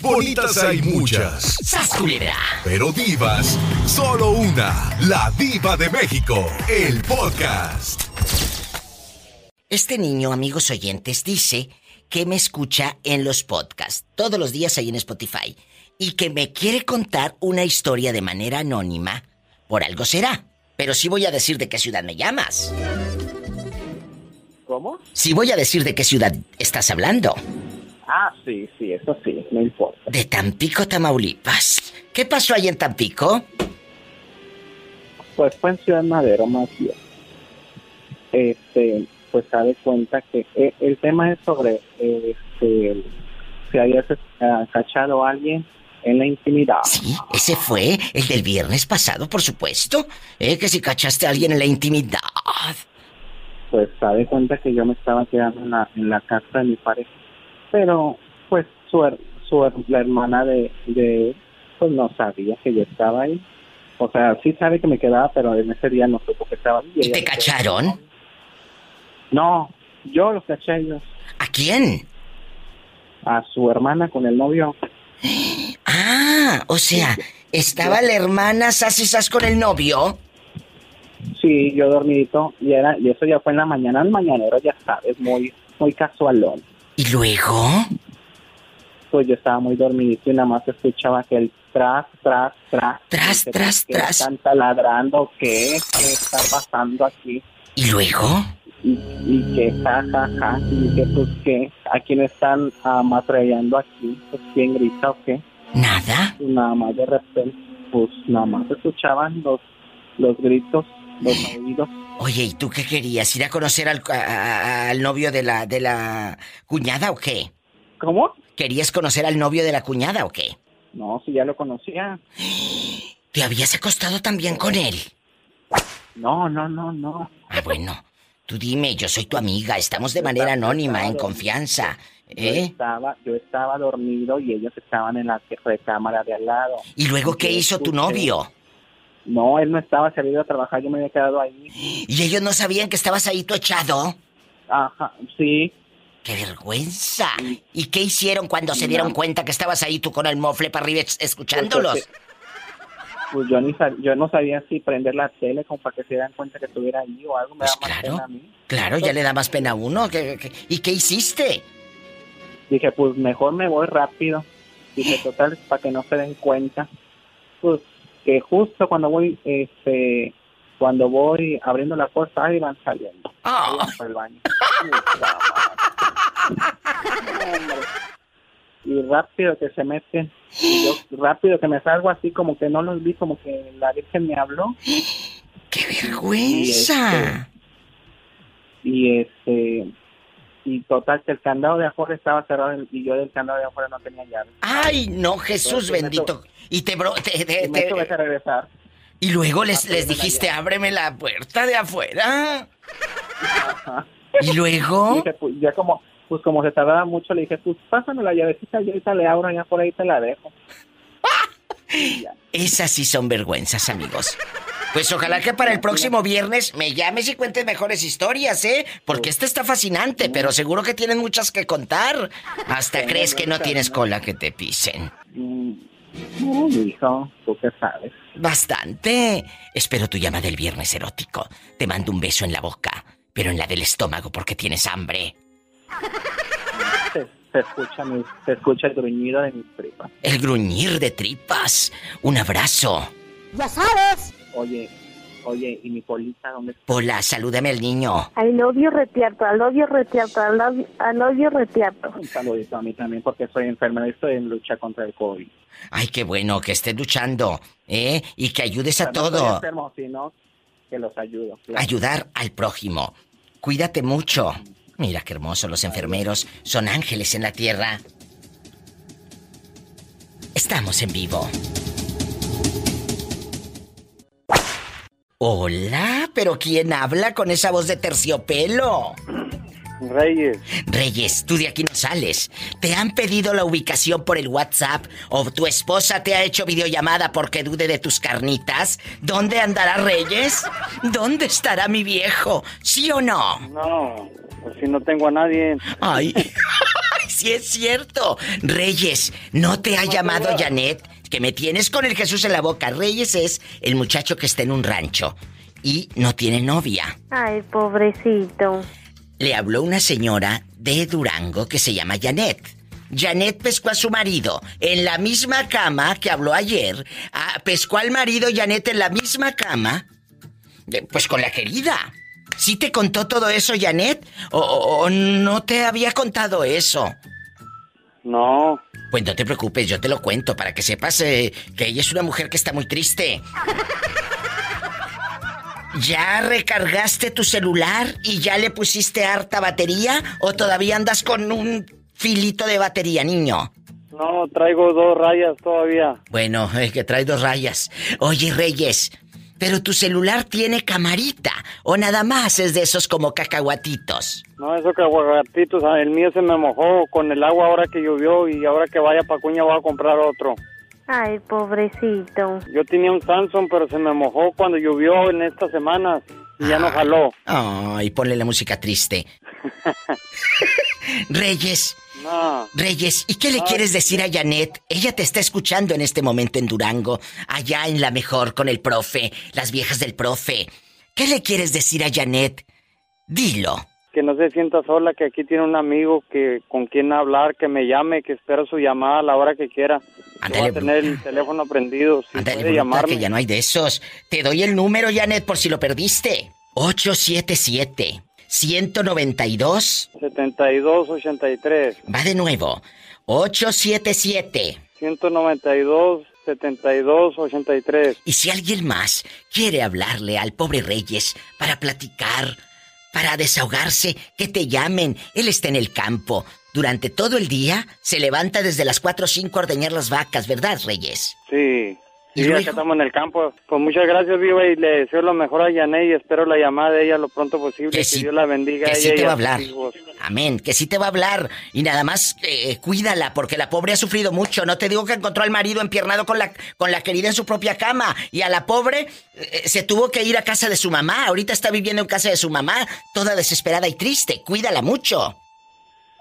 Bonitas hay muchas. ¡Sasculera! Pero divas, solo una. La diva de México. El podcast. Este niño, amigos oyentes, dice que me escucha en los podcasts, todos los días ahí en Spotify, y que me quiere contar una historia de manera anónima. Por algo será. Pero sí voy a decir de qué ciudad me llamas. ¿Cómo? Sí voy a decir de qué ciudad estás hablando. Ah, sí, sí, eso sí, no importa. De Tampico, Tamaulipas. ¿Qué pasó ahí en Tampico? Pues fue en Ciudad Madero más bien. Este, pues se da cuenta que eh, el tema es sobre este, si hayas ah, cachado a alguien en la intimidad. Sí, ese fue el del viernes pasado, por supuesto. ¿Eh? Que si cachaste a alguien en la intimidad. Pues da cuenta que yo me estaba quedando en la, en la casa de mi pareja. Pero, pues, su, su la hermana de, de, pues no sabía que yo estaba ahí. O sea, sí sabe que me quedaba, pero en ese día no supo que estaba ahí. ¿Y te cacharon? No, yo los caché a ellos. ¿A quién? A su hermana con el novio. Ah, o sea, estaba la hermana sas y sas con el novio. Sí, yo dormidito y era y eso ya fue en la mañana, el mañanero ya sabes, muy muy casualón. ¿Y luego? Pues yo estaba muy dormidito y nada más escuchaba que el tras tras tras Tras, tras, ¿qué tras. están taladrando qué qué está pasando aquí ¿Y luego? y, y que ja ja ja y que pues qué a quién están amatreando aquí pues quién grita o qué ¿Nada? y nada más de repente pues nada más escuchaban los los gritos Oye, ¿y tú qué querías? ¿Ir a conocer al, a- al novio de la, de la cuñada o qué? ¿Cómo? ¿Querías conocer al novio de la cuñada o qué? No, si ya lo conocía. ¿Te habías acostado también con él? No, no, no, no. Ah, bueno. Tú dime, yo soy tu amiga, estamos de manera anónima, en confianza. Yo ¿Eh? estaba, yo estaba dormido y ellos estaban en la recámara de al lado. ¿Y luego qué Yo hizo tu escuché- novio? No, él no estaba salido a trabajar, yo me había quedado ahí. ¿Y ellos no sabían que estabas ahí tú echado? Ajá, sí. ¡Qué vergüenza! ¿Y qué hicieron cuando se dieron No. cuenta que estabas ahí tú con el mofle para arriba es- escuchándolos? Pues, Pues yo ni sab- yo no sabía si prender la tele como para que se dieran cuenta que estuviera ahí o algo, me Pues da más claro. pena a mí. Claro, ya le da más pena a uno. ¿Qué- qué- ¿Y qué hiciste? Dije, pues mejor me voy rápido. Dije, total, para que no se den cuenta. Pues que justo cuando voy, este, cuando voy abriendo la puerta, ahí van saliendo. Ahí van por el baño. Y rápido que se meten. Y yo rápido que me salgo así como que no los vi, como que la Virgen me habló. ¡Qué vergüenza! Y este y total que el candado de afuera estaba cerrado y yo del candado de afuera no tenía llave. ¡Ay, no, Jesús Entonces, bendito! Y te, bro- te- te- Y me te- tuve que regresar. y luego les, les dijiste, llave. ábreme la puerta de afuera. Ajá. ¿Y luego? Dije, pues, ya como pues como se tardaba mucho le dije pues pásame la llavecita y ahorita le abro allá por ahí te la dejo Y. Esas sí son vergüenzas, amigos. Pues ojalá que para el próximo viernes me llames y cuentes mejores historias, ¿eh? Porque esta está fascinante, pero seguro que tienen muchas que contar. Hasta crees que no tienes cola que te pisen. Mm, no hijo tú qué sabes Bastante. Espero tu llama del viernes erótico. Te mando un beso en la boca, pero en la del estómago porque tienes hambre. se, se escucha mi, se escucha el gruñido de mis tripas El gruñir de tripas. Un abrazo. Ya sabes. Oye oye y mi polita dónde está Pola, salúdame al niño. Love you retierto, love you retierto, I love you retierto. un saludito a mí también porque soy enfermera y estoy en lucha contra el COVID Ay, qué bueno que estés luchando, ¿eh? Y que ayudes a O sea, no estoy todo. enfermo, sino que los ayudo claro. Ayudar al prójimo. Cuídate mucho. Mira qué hermoso los enfermeros. Son ángeles en la tierra. Estamos en vivo. Hola, pero ¿quién habla con esa voz de terciopelo? Reyes Reyes, tú de aquí no sales. ¿Te han pedido la ubicación por el WhatsApp o tu esposa te ha hecho videollamada porque dude de tus carnitas? ¿Dónde andará Reyes? ¿Dónde estará mi viejo? ¿Sí o no? No, pues si no tengo a nadie. Ay, sí es cierto. Reyes, ¿no te ha llamado Janet? Que me tienes con el Jesús en la boca. Reyes es el muchacho que está en un rancho y no tiene novia. Ay, pobrecito. Le habló una señora de Durango que se llama Janet. Janet pescó a su marido en la misma cama que habló ayer. Ah, pescó al marido Janet en la misma cama. Pues con la querida. ¿Sí te contó todo eso, Janet? ¿O, o- o no te había contado eso? No, Pues no te preocupes, yo te lo cuento para que sepas eh, que ella es una mujer que está muy triste. ¿Ya recargaste tu celular y ya le pusiste harta batería o todavía andas con un filito de batería, niño? no, traigo dos rayas todavía. Bueno, es que trae dos rayas. Oye, Reyes, pero tu celular tiene camarita o nada más es de esos como cacahuatitos. No, eso que aguacatitos, ah, el mío se me mojó con el agua ahora que llovió y ahora que vaya pa' Cuña voy a comprar otro. Ay, pobrecito. Yo tenía un Samsung, pero se me mojó cuando llovió en estas semanas y ya no jaló. Ay, ponle la música triste. Reyes, No, Reyes, ¿y qué le quieres decir a Janet? Ella te está escuchando en este momento en Durango, allá en la mejor con el profe, las viejas del profe. ¿Qué le quieres decir a Janet? Dilo. que no se sienta sola, que aquí tiene un amigo que con quien hablar, que me llame, que espero su llamada a la hora que quiera. Ándale, tener el teléfono prendido, si puede bruta, llamarme. que ya no hay de esos. Te doy el número, Janet, por si lo perdiste. 877 192 7283 Va de nuevo. 877 192 7283 Y si alguien más quiere hablarle al pobre Reyes para platicar, para desahogarse, que te llamen. Él está en el campo. Durante todo el día se levanta desde las 4 o 5 a ordeñar las vacas, ¿verdad, Reyes? Sí. ¿Y Sí, acá estamos en el campo. Pues muchas gracias, Viva, y le deseo lo mejor a Yané y espero la llamada de ella lo pronto posible. Que Que, sí- Dios la bendiga que a sí ella te va a hablar. Amén, que sí te va a hablar. Y nada más eh, cuídala, porque la pobre ha sufrido mucho. No te digo que encontró al marido empiernado con la, con la querida en su propia cama. Y a la pobre eh, se tuvo que ir a casa de su mamá. Ahorita está viviendo en casa de su mamá, toda desesperada y triste. Cuídala mucho.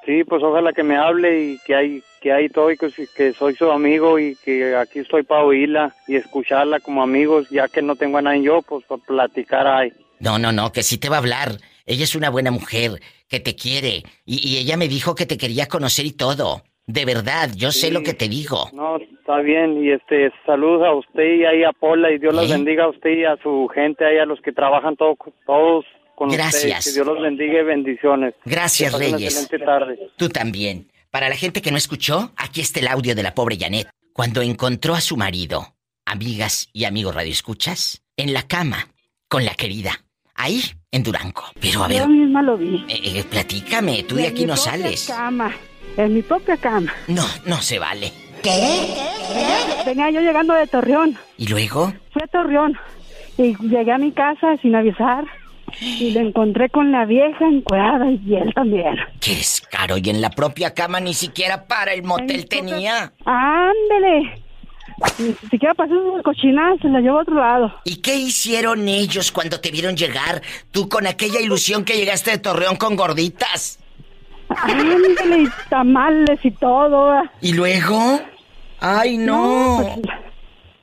Sí, pues ojalá que me hable y que hay que ahí estoy, que, soy su amigo y que aquí estoy para oírla y escucharla como amigos, ya que no tengo a nadie yo, pues para platicar ahí. No, no, no, que sí te va a hablar. Ella es una buena mujer, que te quiere. Y, y ella me dijo que te quería conocer y todo. De verdad, yo sé lo que te digo. No, está bien. Y este, saludos a usted y ahí a Pola y Dios los ¿Eh? bendiga a usted y a su gente, ahí a los que trabajan todo- todos con Gracias. ustedes. Que Dios los bendiga y bendiciones. Gracias, una Reyes. Excelente tarde. Tú también. Para la gente que no escuchó, aquí está el audio de la pobre Janet. Cuando encontró a su marido, amigas y amigos radioescuchas, en la cama, con la querida. Ahí, en Durango. Pero a ver, Yo misma lo vi. eh, eh, platícame, tú de En aquí mi no propia sales. Cama, en mi propia cama. No, no se vale. Venía yo llegando de Torreón. ¿Y luego? Fui a Torreón y llegué a mi casa sin avisar y le encontré con la vieja encuerada y él también. Qué descaro, y en la propia cama ni siquiera para el motel tenía. ¡Ándele! Ni siquiera pasó sus cochinadas, se la llevó a otro lado. ¿Y qué hicieron ellos cuando te vieron llegar? Tú con aquella ilusión que llegaste de Torreón con gorditas. Ándele, y tamales y todo. ¿Y luego? ¡Ay, no! pues,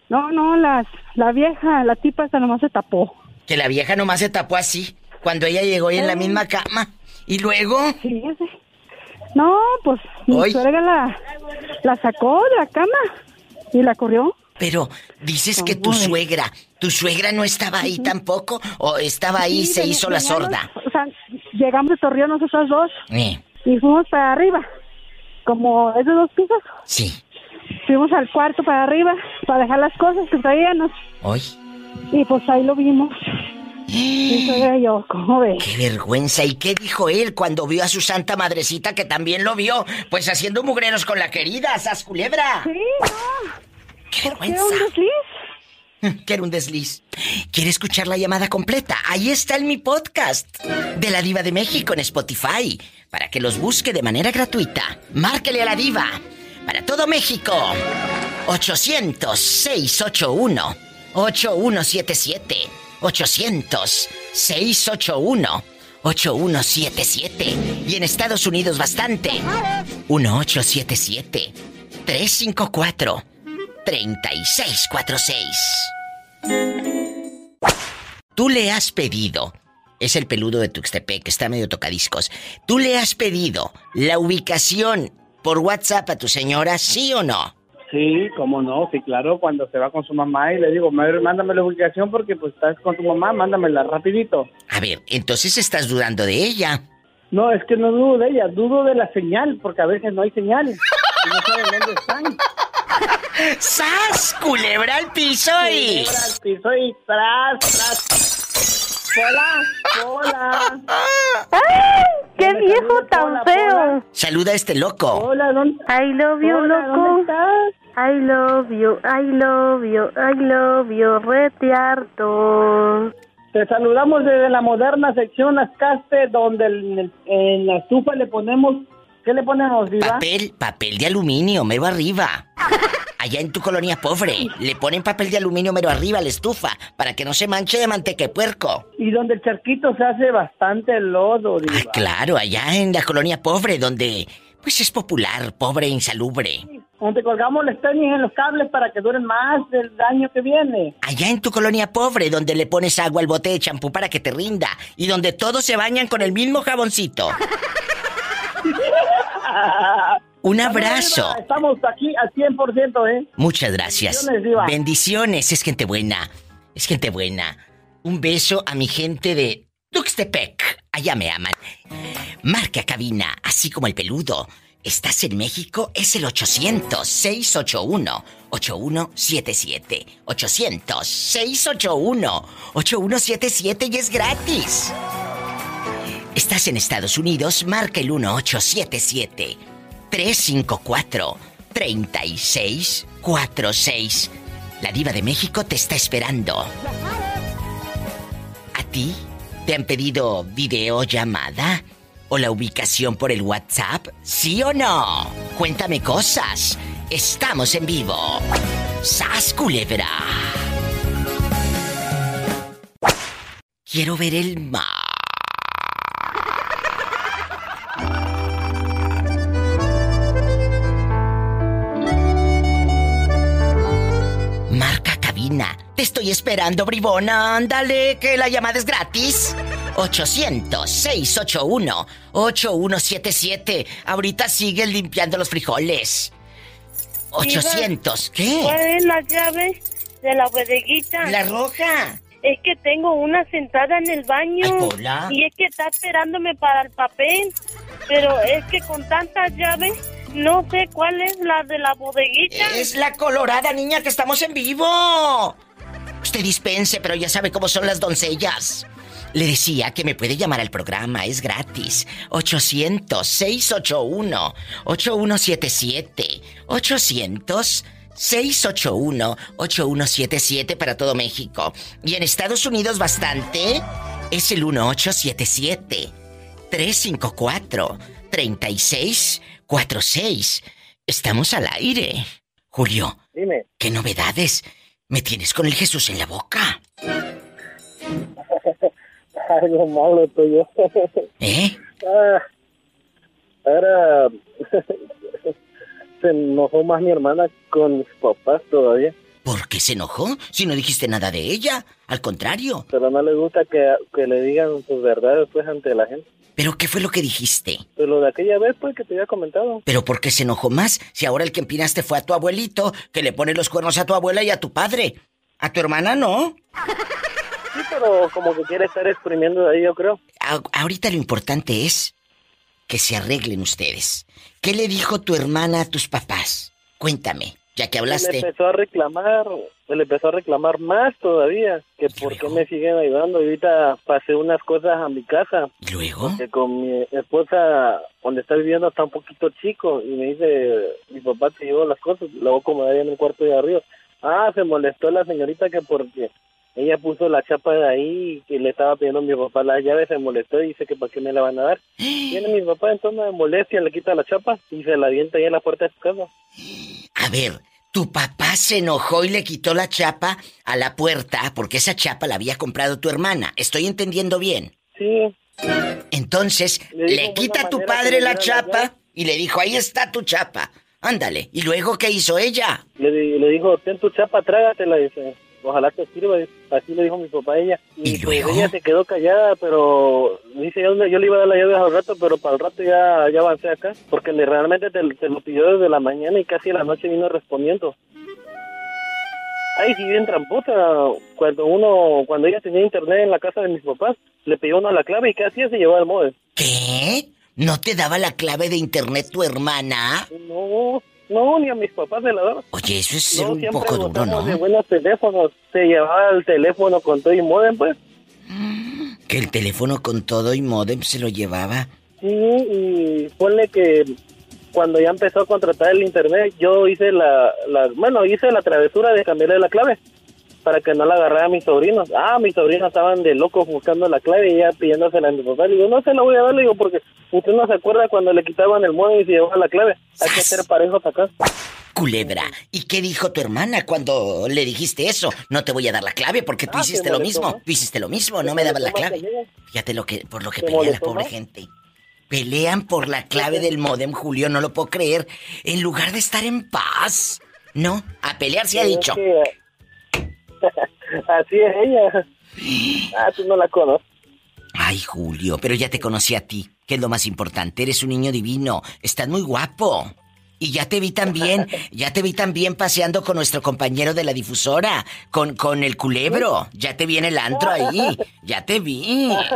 no, no, las, la vieja, la tipa hasta nomás se tapó. Que la vieja nomás se tapó así, cuando ella llegó y en la misma cama. ¿Y luego? Sí. No, pues mi suegra la, la sacó de la cama y la corrió. Pero dices que tu suegra, tu suegra no estaba ahí tampoco, o estaba ahí y Sí, se hizo la sorda. O sea, llegamos de Torreón nosotros dos Eh, y fuimos para arriba. Como es de dos pisos, sí. fuimos al cuarto para arriba para dejar las cosas que traíamos Hoy. Y pues ahí lo vimos. Suegra y yo, ¿cómo ves? ¡Qué vergüenza! ¿Y qué dijo él cuando vio a su santa madrecita que también lo vio? Pues haciendo mugreros con la querida, ¡Sas culebra! Sí, no, ¡Qué ¿qué vergüenza! un desliz? Que era un desliz. ¿Quiere escuchar la llamada completa? Ahí está en mi podcast de la Diva de México en Spotify para que los busque de manera gratuita. Márquele a la Diva para todo México. 800-681-8177. 800-681-8177. 8177. Y en Estados Unidos bastante. 1877 354 3646. Tú le has pedido, es el peludo de Tuxtepec, que está medio tocadiscos. Tú le has pedido la ubicación por WhatsApp a tu señora, ¿sí o no? Sí, cómo no, sí, claro, cuando se va con su mamá y le digo, "Madre, mándame la ubicación porque pues estás con tu mamá, mándamela rapidito. A ver, entonces estás dudando de ella. No, es que no dudo de ella, dudo de la señal, porque a veces no hay señal. Y no saben dónde están. ¡Sas! Culebra al piso y. Culebra al piso y tras, tras. Hola, hola. ¡Qué viejo saluda tan Pola, feo! Pola. Saluda a este loco. Hola, ¿dónde? I love you, Hola, loco. ¿dónde estás? I love you, I love you, I love you, retiarto. Te saludamos desde la moderna sección Ascaste, donde en, en la estufa le ponemos... ¿Qué le ponemos, Diva? Papel, papel de aluminio, mero arriba. Allá en tu colonia pobre, le ponen papel de aluminio mero arriba a la estufa para que no se manche de manteca de puerco. Y donde el charquito se hace bastante lodo, Diva. Ah, claro, allá en la colonia pobre, donde pues es popular, pobre e insalubre. Donde colgamos los tenis en los cables para que duren más del año que viene. Allá en tu colonia pobre, donde le pones agua al bote de champú para que te rinda y donde todos se bañan con el mismo jaboncito. Un abrazo. Estamos aquí al 100%, ¿eh? Muchas gracias. Bendiciones. Bendiciones, es gente buena. Es gente buena. Un beso a mi gente de Tuxtepec. Allá me aman. Marca cabina, así como el peludo. ¿Estás en México? Es el 800-681-8177. 800-681-8177 y es gratis. ¿Estás en Estados Unidos? Marca el 1877 354 3646. La diva de México te está esperando. ¿A ti te han pedido videollamada o la ubicación por el WhatsApp? ¿Sí o no? Cuéntame cosas. Estamos en vivo. ¡Sas culebra! Quiero ver el mar. Te estoy esperando, bribona. Ándale, que la llamada es gratis. 800-681-8177. Ahorita sigues limpiando los frijoles. 800, ¿qué? ¿Cuál es la llave de la bodeguita? La roja. Es que tengo una sentada en el baño. Ay, Pola. Y es que está esperándome para el papel. Pero es que con tantas llaves, no sé cuál es la de la bodeguita. Es la colorada, niña, que estamos en vivo. Usted dispense, pero ya sabe cómo son las doncellas. Le decía que me puede llamar al programa, es gratis. 800-681-8177. 800-681-8177 para todo México. Y en Estados Unidos bastante es el 1877. 354-3646. Estamos al aire. Julio, Dime. ¿qué novedades? ¿Me tienes con el Jesús en la boca? Algo malo tuyo. ¿Eh? Ah, ahora se enojó más mi hermana con mis papás todavía. ¿Por qué se enojó? Si no dijiste nada de ella. Al contrario. Pero no le gusta que, que le digan sus verdades pues ante la gente. ¿Pero qué fue lo que dijiste? Pero lo de aquella vez pues que te había comentado. ¿Pero por qué se enojó más? Si ahora el que empinaste fue a tu abuelito, que le pone los cuernos a tu abuela y a tu padre. A tu hermana no. Sí, pero como que quiere estar exprimiendo de ahí yo creo. A- ahorita lo importante es que se arreglen ustedes. ¿Qué le dijo tu hermana a tus papás? Cuéntame, ya que Le hablaste. empezó a reclamar, le empezó a reclamar más todavía, que ¿Y por qué luego? me siguen ayudando. Y ahorita pasé unas cosas a mi casa, ¿Y luego? que con mi esposa, donde está viviendo, está un poquito chico. Y me dice, mi papá te llevó las cosas, la voy a acomodar ahí en el cuarto de arriba. Ah, se molestó la señorita que porque ella puso la chapa de ahí y le estaba pidiendo a mi papá las llaves, se molestó y dice que para qué me la van a dar. Viene mi papá en tono de molestia, le quita la chapa y se la avienta ahí en la puerta de su casa. A ver, tu papá se enojó y le quitó la chapa a la puerta porque esa chapa la había comprado tu hermana. ¿Estoy entendiendo bien? Sí, Entonces, Le quita a tu padre la la chapa llave. y le dijo, ahí está tu chapa. Ándale. ¿Y luego qué hizo ella? Le, le dijo, ten tu chapa, trágatela, dice. Ojalá te sirva, así le dijo mi papá a ella. ¿Y Y, pues luego? ella se quedó callada, pero dice, yo, yo le iba a dar la llave al rato, pero para el rato ya, ya avancé acá, porque le, realmente te, te lo pidió desde la mañana y casi a la noche vino respondiendo. Ay, sí, bien tramposa. Cuando uno, cuando ella tenía internet en la casa de mis papás, le pidió uno la clave y casi se llevó al modem. ¿Qué? ¿No te daba la clave de internet tu hermana? No, no, ni a mis papás se la daba. Oye, eso es No, un poco duro, ¿no? de buenos teléfonos. Se llevaba el teléfono con todo y modem, pues. Que el teléfono con todo y modem se lo llevaba. Sí, y ponle que cuando ya empezó a contratar el internet, yo hice la, la, bueno, hice la travesura de cambiarle la clave para que no la agarrara a mis sobrinos. Ah, mis sobrinos estaban de locos buscando la clave y ya pidiéndosela a mi papá. Le digo, no se la voy a dar, le digo, porque usted no se acuerda cuando le quitaban el modem y se llevaba la clave. Hay que ser parejos acá. Culebra. ¿Y qué dijo tu hermana cuando le dijiste eso? No te voy a dar la clave porque tú Ah, hiciste lo mismo. Tú hiciste lo mismo, no me dabas la clave. Fíjate lo que, por lo que pelea la pobre gente. Pelean por la clave del modem, Julio, no lo puedo creer. En lugar de estar en paz. No, a pelear se ha dicho. Así es ella. Ah, tú no la conoces. Ay, Julio, pero ya te conocí a ti, que es lo más importante. Eres un niño divino, estás muy guapo. Y ya te vi también, ya te vi también paseando con nuestro compañero de la difusora, con, con el culebro. Ya te vi en el antro ahí, ya te vi.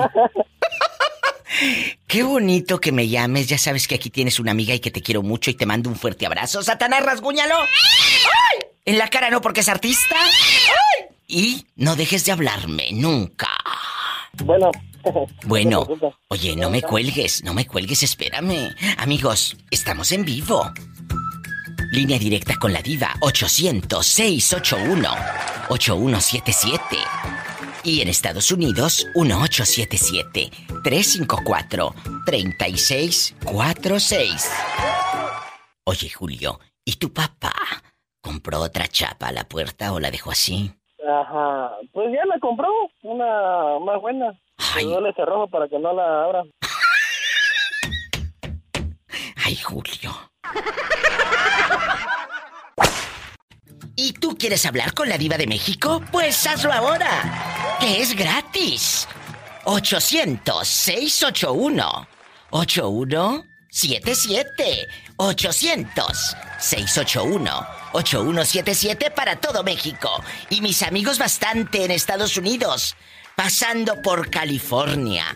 Qué bonito que me llames, ya sabes que aquí tienes una amiga y que te quiero mucho y te mando un fuerte abrazo. Satanás, rasguñalo. ¡Ay! En la cara no porque es artista. ¡Ay! Y no dejes de hablarme, nunca. Bueno. Bueno, oye, no me cuelgues, no me cuelgues, espérame. Amigos, estamos en vivo. Línea directa con la diva 800-681-8177. Y en Estados Unidos, 1877-354-3646. Oye, Julio, ¿y tu papá compró otra chapa a la puerta o la dejó así? Ajá. Pues ya la compró, una más buena. Ay. Le cerrojo para que no la abra. Ay, Julio. ¿Y tú quieres hablar con la diva de México? Pues hazlo ahora, que es gratis. 800-681-8177. 800-681-8177 para todo México. Y mis amigos bastante en Estados Unidos. Pasando por California,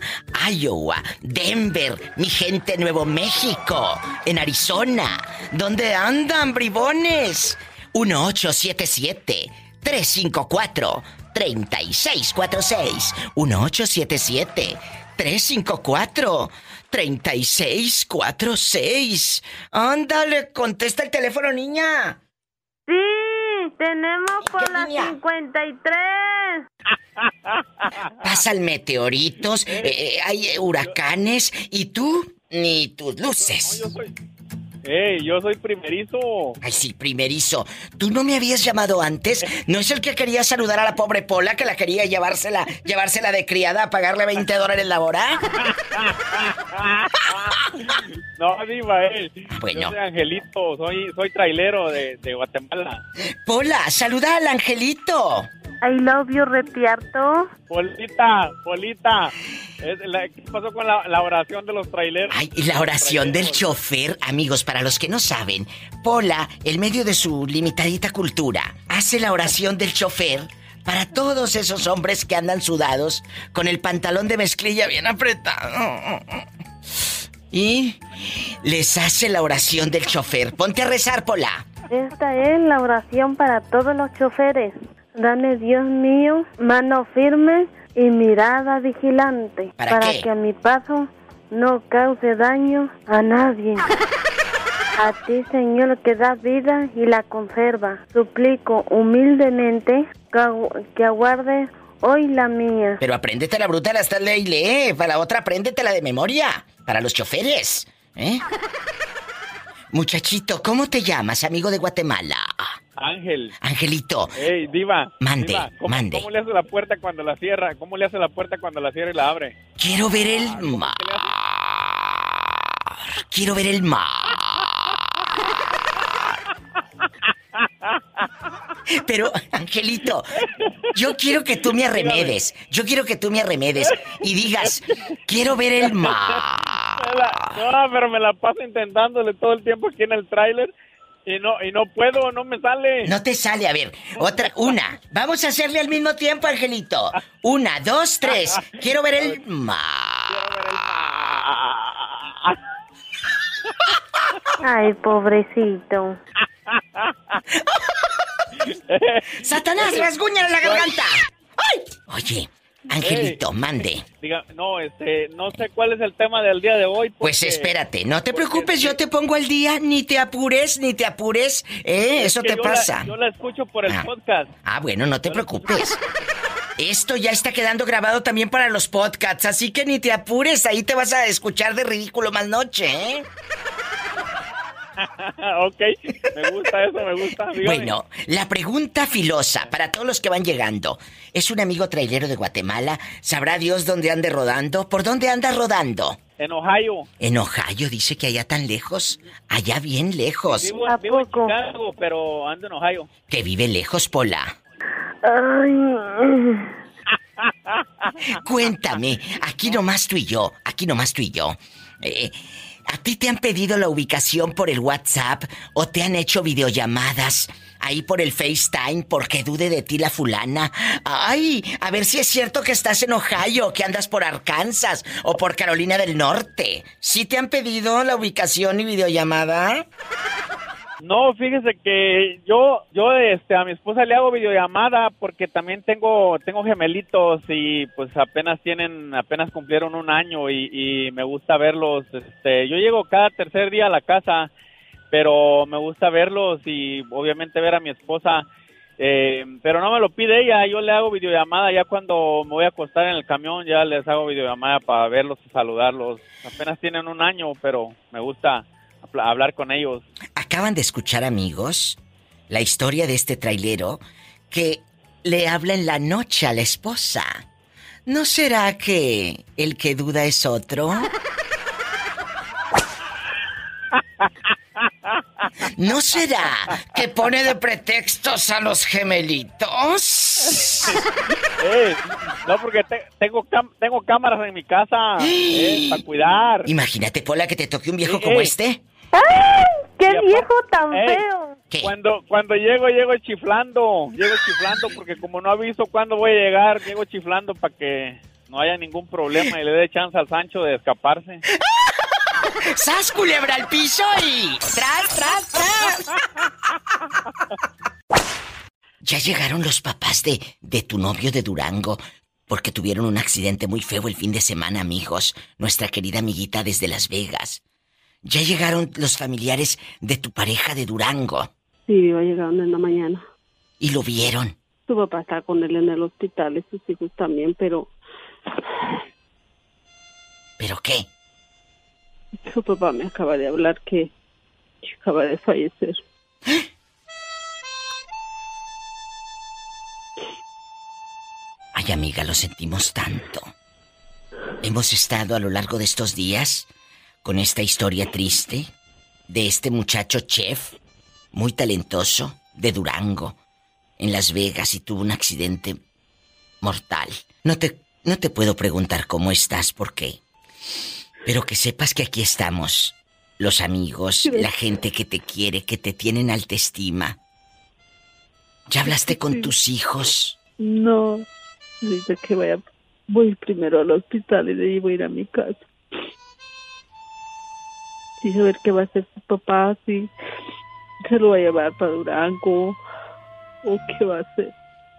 Iowa, Denver, mi gente en Nuevo México, en Arizona. ¿Dónde andan, bribones? 1877 354 3646 1877 354 3646 Ándale, contesta el teléfono, niña. Sí, tenemos por ¿Qué las niña? 53. Pasan meteoritos, eh, eh, hay huracanes y tú ni tus luces. Yo soy. ¡Ey! Yo soy primerizo. Ay, sí, primerizo. ¿Tú no me habías llamado antes? ¿No es el que quería saludar a la pobre Pola que la quería llevársela, llevársela de criada a pagarle 20 dólares la hora? No, Diva, eh. Bueno. Yo soy Angelito, soy, soy trailero de, de Guatemala. Pola, saluda al angelito. I love you, Retiarto. Polita, Polita. ¿Qué pasó con la, la oración de los traileros? Ay, y la oración del chofer, amigos, para los que no saben, Pola, en medio de su limitadita cultura, hace la oración del chofer para todos esos hombres que andan sudados con el pantalón de mezclilla bien apretado. Y les hace la oración del chofer. Ponte a rezar, Pola. Esta es la oración para todos los choferes. Dame, Dios mío, mano firme y mirada vigilante. ¿Para que a mi paso no cause daño a nadie. A ti, Señor, que da vida y la conserva. Suplico humildemente que, agu- que aguarde hoy la mía. Pero apréndete la bruta hasta lee y lee. Para la otra, apréndetela de memoria. Para los choferes. ¿Eh? Muchachito, ¿cómo te llamas, amigo de Guatemala? Ángel. Angelito. Ey, diva. Mande, diva, ¿cómo, mande. ¿Cómo le hace la puerta cuando la cierra? ¿Cómo le hace la puerta cuando la cierra y la abre? Quiero ver el mar. Quiero ver el mar. Pero, Angelito, yo quiero que tú me arremedes. Yo quiero que tú me arremedes y digas, quiero ver el mar. La- no, pero me la paso intentándole todo el tiempo aquí en el tráiler y no y no puedo, no me sale. No te sale, a ver, otra, una. Vamos a hacerle al mismo tiempo, Angelito. Una, dos, tres. Quiero ver el mar. Ay, pobrecito. ¡Satanás, rasguñale la garganta! ¡Ay! Oye, Angelito, mande. Diga, no, este, no sé cuál es el tema del día de hoy. Pues espérate, no te preocupes, es yo te pongo al día, ni te apures, ni te apures, ¿eh? es Eso te yo la- pasa. yo la escucho por el Ah. podcast. Ah, bueno, no te preocupes. Esto ya está quedando grabado también para los podcasts, así que ni te apures, ahí te vas a escuchar de ridículo más noche, ¿eh? ok, me gusta eso, me gusta. dígame. Bueno, la pregunta filosa para todos los que van llegando. Es un amigo trailero de Guatemala. ¿Sabrá Dios dónde ande rodando? ¿Por dónde anda rodando? En Ohio. En Ohio dice que allá tan lejos. Allá bien lejos. Vivo, ¿A vivo en? Chicago, pero ando en Ohio. Que vive lejos, Pola. Ay. Cuéntame, aquí nomás tú y yo, aquí nomás tú y yo. Eh, ¿A ti te han pedido la ubicación por el WhatsApp o te han hecho videollamadas ahí por el FaceTime porque dude de ti la fulana? Ay, a ver si es cierto que estás en Ohio, que andas por Arkansas o por Carolina del Norte. ¿Sí te han pedido la ubicación y videollamada? No, fíjese que yo, yo, este, a mi esposa le hago videollamada porque también tengo, tengo gemelitos y pues apenas tienen, apenas cumplieron un año y, me gusta verlos. Este, yo llego cada tercer día a la casa, pero me gusta verlos y obviamente ver a mi esposa. Eh, pero no me lo pide ella, yo le hago videollamada ya cuando me voy a acostar en el camión, ya les hago videollamada para verlos y saludarlos. Apenas tienen un año, pero me gusta habla- hablar con ellos. Acaban de escuchar, amigos, la historia de este trailero que le habla en la noche a la esposa. ¿No será que el que duda es otro? ¿No será que pone de pretextos a los gemelitos? Eh, no, porque te- tengo, tengo cámaras en mi casa eh, para cuidar. Imagínate, Pola, que te toque un viejo Eh, como este. ¡Ay! ¡Qué viejo tan Ey. feo! ¿Qué? Cuando, cuando llego, llego chiflando. Llego chiflando porque como no aviso cuándo voy a llegar, llego chiflando para que no haya ningún problema y le dé chance al Sancho de escaparse. ¡Sas, culebra al piso y... ¡Tras, tras, tras! Ya llegaron los papás de, de tu novio de Durango, porque tuvieron un accidente muy feo el fin de semana, amigos. Nuestra querida amiguita desde Las Vegas. Ya llegaron los familiares de tu pareja de Durango Sí, llegando en la mañana. y lo vieron. Su papá está con él en el hospital y sus hijos también, pero ¿Pero qué? su papá me acaba de hablar que que acaba de fallecer. Ay, amiga, lo sentimos tanto. Hemos estado a lo largo de estos días con esta historia triste de este muchacho chef, muy talentoso, de Durango, en Las Vegas y tuvo un accidente mortal. No te, no te puedo preguntar cómo estás, por qué. Pero que sepas que aquí estamos, los amigos, la gente que te quiere, que te tienen alta estima. ¿Ya hablaste con tus hijos? No, dice que vaya, voy primero al hospital y de ahí voy a ir a mi casa. Sí, saber qué va a hacer su papá, si se lo va a llevar para Durango o qué va a hacer.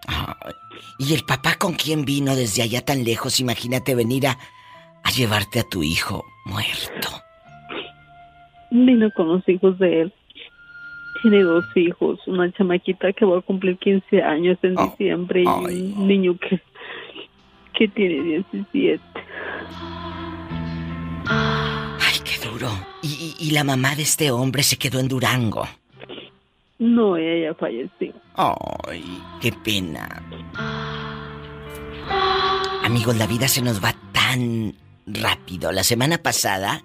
Ay, ¿Y el papá con quién vino desde allá tan lejos? Imagínate venir a, a llevarte a tu hijo muerto. Vino con los hijos de él. Tiene dos hijos, una chamaquita que va a cumplir 15 años en Oh, diciembre y ay. un niño que, que tiene 17. Y la mamá de este hombre se quedó en Durango. No, ella falleció. Ay, qué pena. Amigos, la vida se nos va tan rápido. La semana pasada,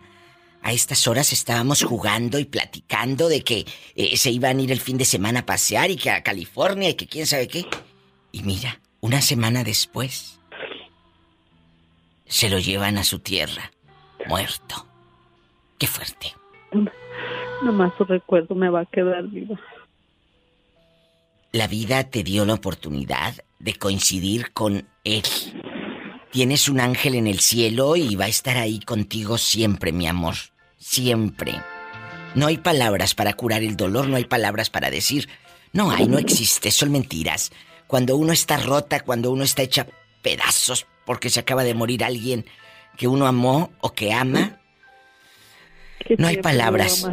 a estas horas estábamos jugando y platicando de que eh, se iban a ir el fin de semana a pasear y que a California y que quién sabe qué. Y mira, una semana después, se lo llevan a su tierra, muerto. Qué fuerte. Nomás su recuerdo me va a quedar vivo. La vida te dio la oportunidad de coincidir con él. Tienes un ángel en el cielo y va a estar ahí contigo siempre, mi amor. Siempre. No hay palabras para curar el dolor, no hay palabras para decir, no hay, no existe, son mentiras. Cuando uno está rota, cuando uno está hecha pedazos porque se acaba de morir alguien que uno amó o que ama, no hay palabras.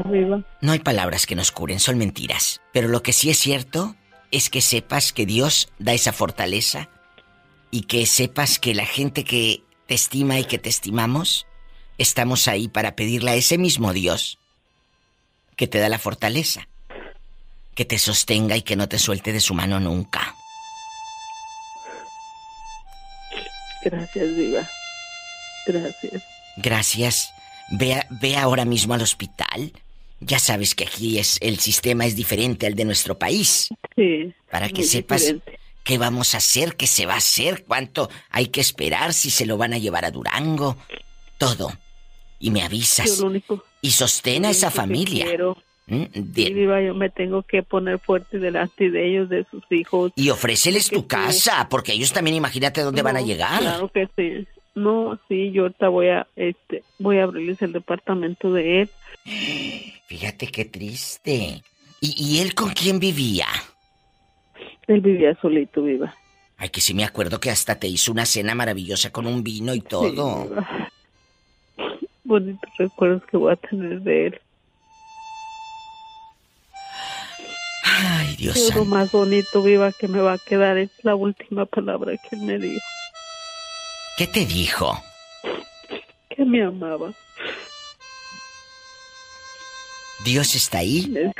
No hay palabras que nos curen, son mentiras. Pero lo que sí es cierto es que sepas que Dios da esa fortaleza y que sepas que la gente que te estima y que te estimamos, estamos ahí para pedirle a ese mismo Dios que te da la fortaleza, que te sostenga y que no te suelte de su mano nunca. Gracias, Diva. Gracias. Gracias. Ve, ve ahora mismo al hospital. Ya sabes que aquí es el sistema es diferente al de nuestro país. Sí. Para que sepas qué vamos a hacer, qué se va a hacer, cuánto hay que esperar, si se lo van a llevar a Durango, todo. Y me avisas. y sostén a esa familia. ¿Mm? Viva, yo me tengo que poner fuerte delante de ellos, de sus hijos. Y ofréceles tu casa, porque ellos también imagínate dónde van a llegar. Claro que sí. No, sí, yo ahorita voy a, este, voy a abrirles el departamento de él. Fíjate qué triste. ¿Y, ¿Y, él con quién vivía? Él vivía solito, viva. Ay, que sí me acuerdo que hasta te hizo una cena maravillosa con un vino y todo. Bonitos recuerdos que voy a tener de él. Ay, Dios Lo más bonito, viva, que me va a quedar es la última palabra que él me dijo. ¿Qué te dijo? Que me amaba. ¿Dios está ahí?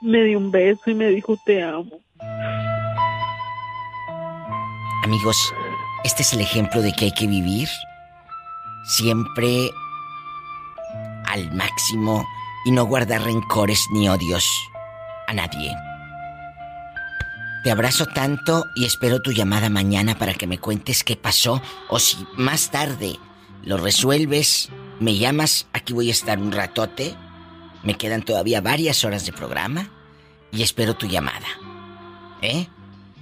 Me, dio un beso y me dijo te amo. Amigos, este es el ejemplo de que hay que vivir siempre al máximo y no guardar rencores ni odios a nadie. Te abrazo tanto y espero tu llamada mañana para que me cuentes qué pasó o si más tarde lo resuelves, me llamas, aquí voy a estar un ratote. Me quedan todavía varias horas de programa y espero tu llamada. ¿Eh?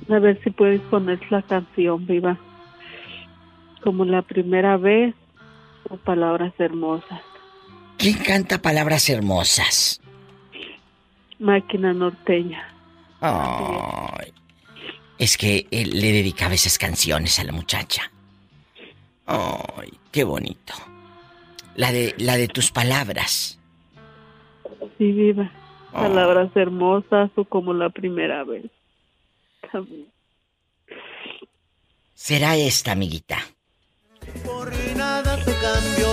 A ver si puedes poner la canción, viva. Como la primera vez o palabras hermosas. ¿Quién canta palabras hermosas? Máquina norteña. Ay. Es que él le dedicaba esas canciones a la muchacha. Ay, qué bonito. La de la de tus palabras. Sí, viva. Palabras hermosas o como la primera vez. Será esta, amiguita. Por nada te cambio,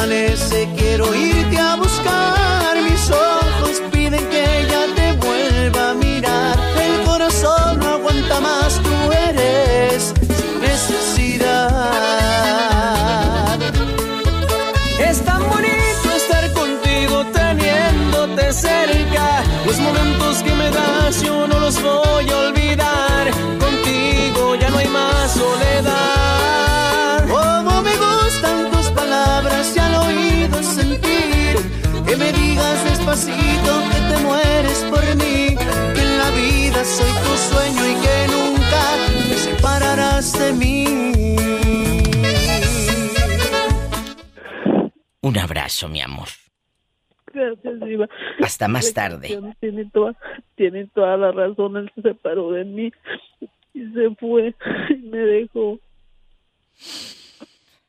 amanece quiero irte despacito que te mueres por mí. Que en la vida soy tu sueño y que nunca te separarás de mí. Un abrazo, mi amor. Gracias, Diva. Hasta más tarde. Tiene toda, tiene toda la razón. Él se separó de mí y se fue y me dejó.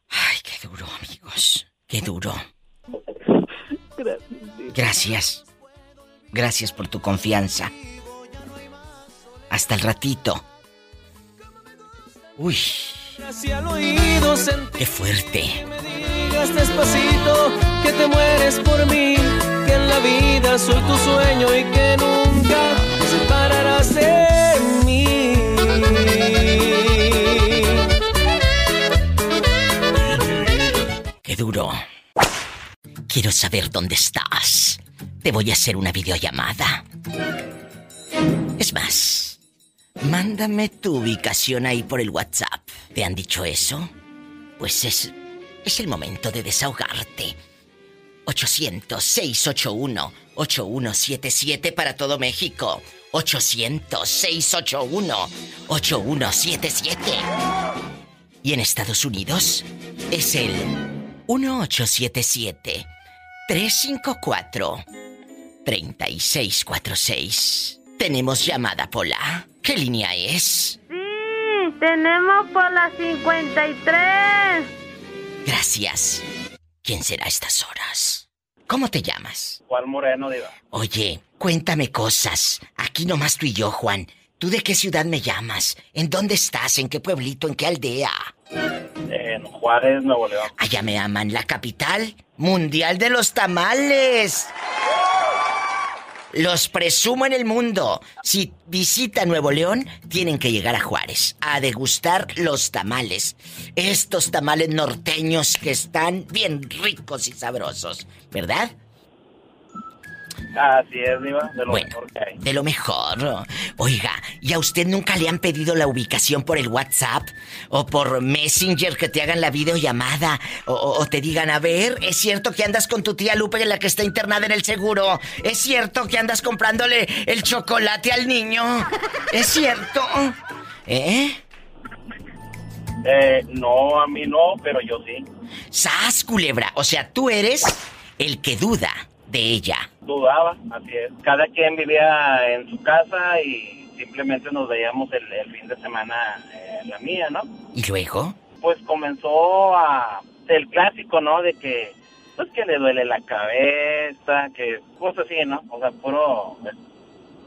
Ay, qué duro, amigos. Qué duro. Gracias. Gracias. Gracias por tu confianza. Hasta el ratito. Uy. Qué fuerte. Despacito que te mueres por mí, que en la vida soy tu sueño y que nunca te separarás de mí. Qué duro. Quiero saber dónde estás. Te voy a hacer una videollamada. Es más, mándame tu ubicación ahí por el WhatsApp. ¿Te han dicho eso? Pues es, es el momento de desahogarte. 800-681-8177 para todo México. 800-681-8177. Y en Estados Unidos es el 1877 354 3646. Tenemos llamada, Pola. ¿Qué línea es? Sí, tenemos por la 53. Gracias. ¿Quién será a estas horas? ¿Cómo te llamas? Juan Moreno, diva. Oye, cuéntame cosas. Aquí nomás tú y yo, Juan. ¿Tú de qué ciudad me llamas? ¿En dónde estás? ¿En qué pueblito? ¿En qué aldea? En Juárez, Nuevo León. Allá me aman, la capital mundial de los tamales. Los presumo en el mundo. Si visitan Nuevo León, tienen que llegar a Juárez a degustar los tamales. Estos tamales norteños que están bien ricos y sabrosos, ¿verdad? Así es, Diva, de lo Bueno, mejor que hay. de lo mejor. Oiga, ¿y a usted nunca le han pedido la ubicación por el WhatsApp? ¿O por Messenger que te hagan la videollamada? O, o- te digan, a ver, ¿es cierto que andas con tu tía Lupe, la que está internada en el seguro? ¿Es cierto que andas comprándole el chocolate al niño? ¿Es cierto? ¿Eh? Eh, no, a mí no, pero yo sí. ¡Sas, culebra! O sea, tú eres el que duda de ella. Dudaba, así es. Cada quien vivía en su casa y simplemente nos veíamos el, el fin de semana eh, en la mía, ¿no? ¿Y luego? Pues comenzó a... El clásico, ¿no? De que... Pues que le duele la cabeza, que cosas así, ¿no? O sea, puro...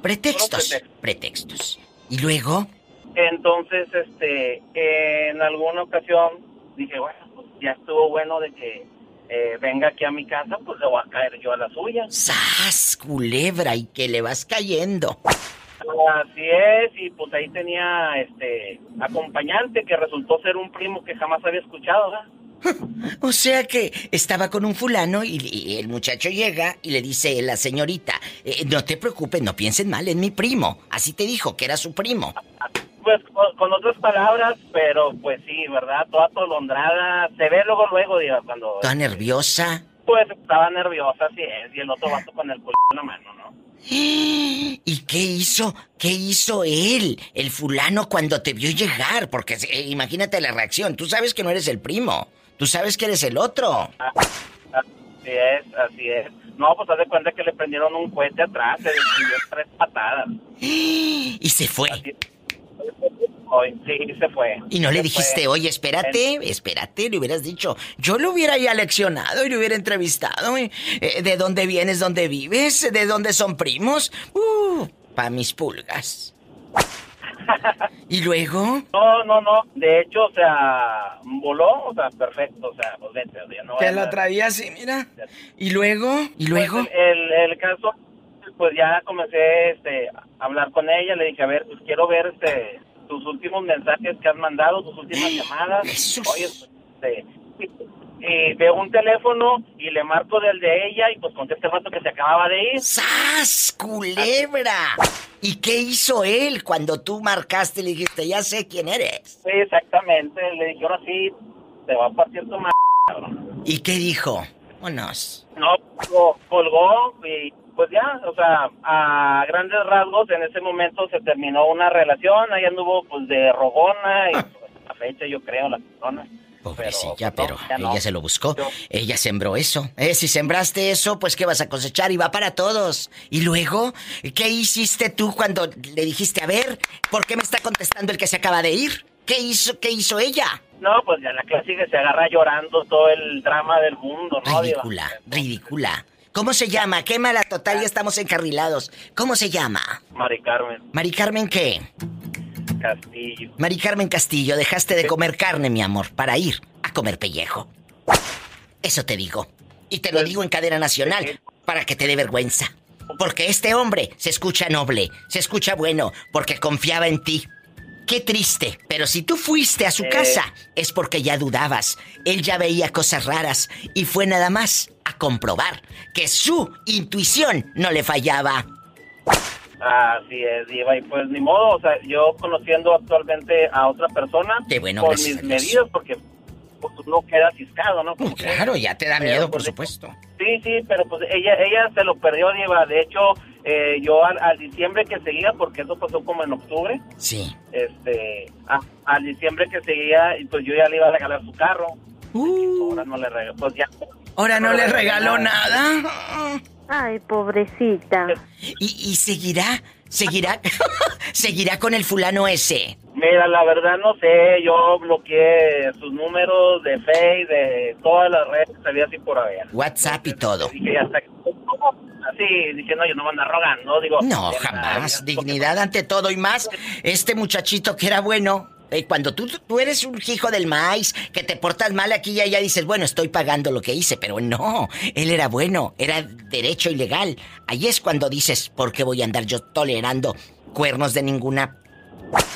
Pretextos. Puro pretexto. Pretextos. ¿Y luego? Entonces, este, en alguna ocasión dije, bueno, pues ya estuvo bueno de que eh, venga aquí a mi casa, pues le voy a caer yo a la suya. ¡Sas, culebra! Y que le vas cayendo. Así es, y pues ahí tenía este acompañante que resultó ser un primo que jamás había escuchado, ¿verdad? O sea que estaba con un fulano y, y el muchacho llega y le dice la señorita, "Eh, no te preocupes, no piensen mal, es mi primo. Así te dijo que era su primo. Pues con, con otras palabras, pero pues sí, ¿verdad? Toda atolondrada, se ve luego, luego, digo, cuando... Toda nerviosa. Pues estaba nerviosa, así es, y el otro vato con el culo en la mano, ¿no? ¿Y qué hizo? ¿Qué hizo él, el fulano, cuando te vio llegar? Porque eh, imagínate la reacción. Tú sabes que no eres el primo. Tú sabes que eres el otro. Así es, así es. No, pues haz de cuenta que le prendieron un cohete atrás, se destruyó tres patadas. Y se fue. Hoy, sí, se fue. Y no le dijiste, fue. oye, espérate, espérate, le hubieras dicho. Yo lo hubiera ya leccionado y le hubiera entrevistado. eh, eh, ¿De dónde vienes? ¿Dónde vives? ¿De dónde son primos? Uh, pa' mis pulgas. ¿Y luego? No, no, no. De hecho, o sea, voló, o sea, perfecto, o sea, pues vete, o sea, no Te la traía así, mira. ¿Y luego? ¿Y luego? Pues, el, el caso, pues ya comencé este, a hablar con ella, le dije, a ver, pues quiero ver este, tus últimos mensajes que has mandado, tus últimas llamadas. Jesús. Oye, pues, este, y, veo un teléfono y le marco del de ella y pues contesta el rato que se acababa de ir. ¡Sas, culebra! ¿Y qué hizo él cuando tú marcaste y le dijiste, ya sé quién eres? Sí, exactamente. Le dije, ahora sí, te va a partir tu madre. ¿Y qué dijo? Vámonos. No, co- colgó y pues ya, o sea, a grandes rasgos en ese momento se terminó una relación, ahí anduvo pues de rogona y pues, a fecha yo creo la persona. Pobrecilla, Pero, pero, pues, no, ya no. ella se lo buscó. Yo- Ella sembró eso. Eh, si sembraste eso, pues ¿qué vas a cosechar? Y va para todos. Y luego, ¿qué hiciste tú cuando le dijiste, a ver, ¿por qué me está contestando el que se acaba de ir? ¿Qué hizo, qué hizo ella? No, pues ya la clásica se agarra llorando todo el drama del mundo, ¿no? Diva? Ridícula, ridícula. ¿Cómo se llama? Quémala total, ya estamos encarrilados. ¿Cómo se llama? Mari Carmen. Mari Carmen, ¿qué? Castillo. Mari Carmen Castillo, dejaste de comer carne, mi amor, para ir a comer pellejo. Eso te digo. Y te lo digo en cadena nacional, para que te dé vergüenza. Porque este hombre se escucha noble, se escucha bueno, porque confiaba en ti. Qué triste, pero si tú fuiste a su Eh. casa, es porque ya dudabas. Él ya veía cosas raras y fue nada más a comprobar que su intuición no le fallaba. Así es, Diva, y pues ni modo, o sea, yo conociendo actualmente a otra persona, bueno, por mis medidas, porque pues, uno queda ciscado, ¿no? Que- Claro, ya te da Pero, miedo, por pues, supuesto. Sí, sí, pero pues ella ella se lo perdió, Diva. De hecho, eh, yo al, al diciembre que seguía, porque eso pasó como en octubre, Sí. este, a- al diciembre que seguía, y pues yo ya le iba a regalar su carro. Uh, Ahora no le regaló, pues ya. ahora no le regaló nada. Ay, pobrecita. ¿Y, y seguirá? ¿Seguirá? ¿Seguirá con el fulano ese? Mira, la verdad no sé, yo bloqueé sus números de Face, de todas las redes que sabía así por haber. WhatsApp y todo. Dije, hasta que... Así, dije, no, yo no me ando rogando, digo... No, jamás. Dignidad ante todo y más. Este muchachito que era bueno. Eh, cuando tú, tú eres un hijo del maíz, que te portas mal aquí y allá dices, bueno, estoy pagando lo que hice, pero no, él era bueno, era derecho y legal. Ahí es cuando dices, ¿por qué voy a andar yo tolerando cuernos de ninguna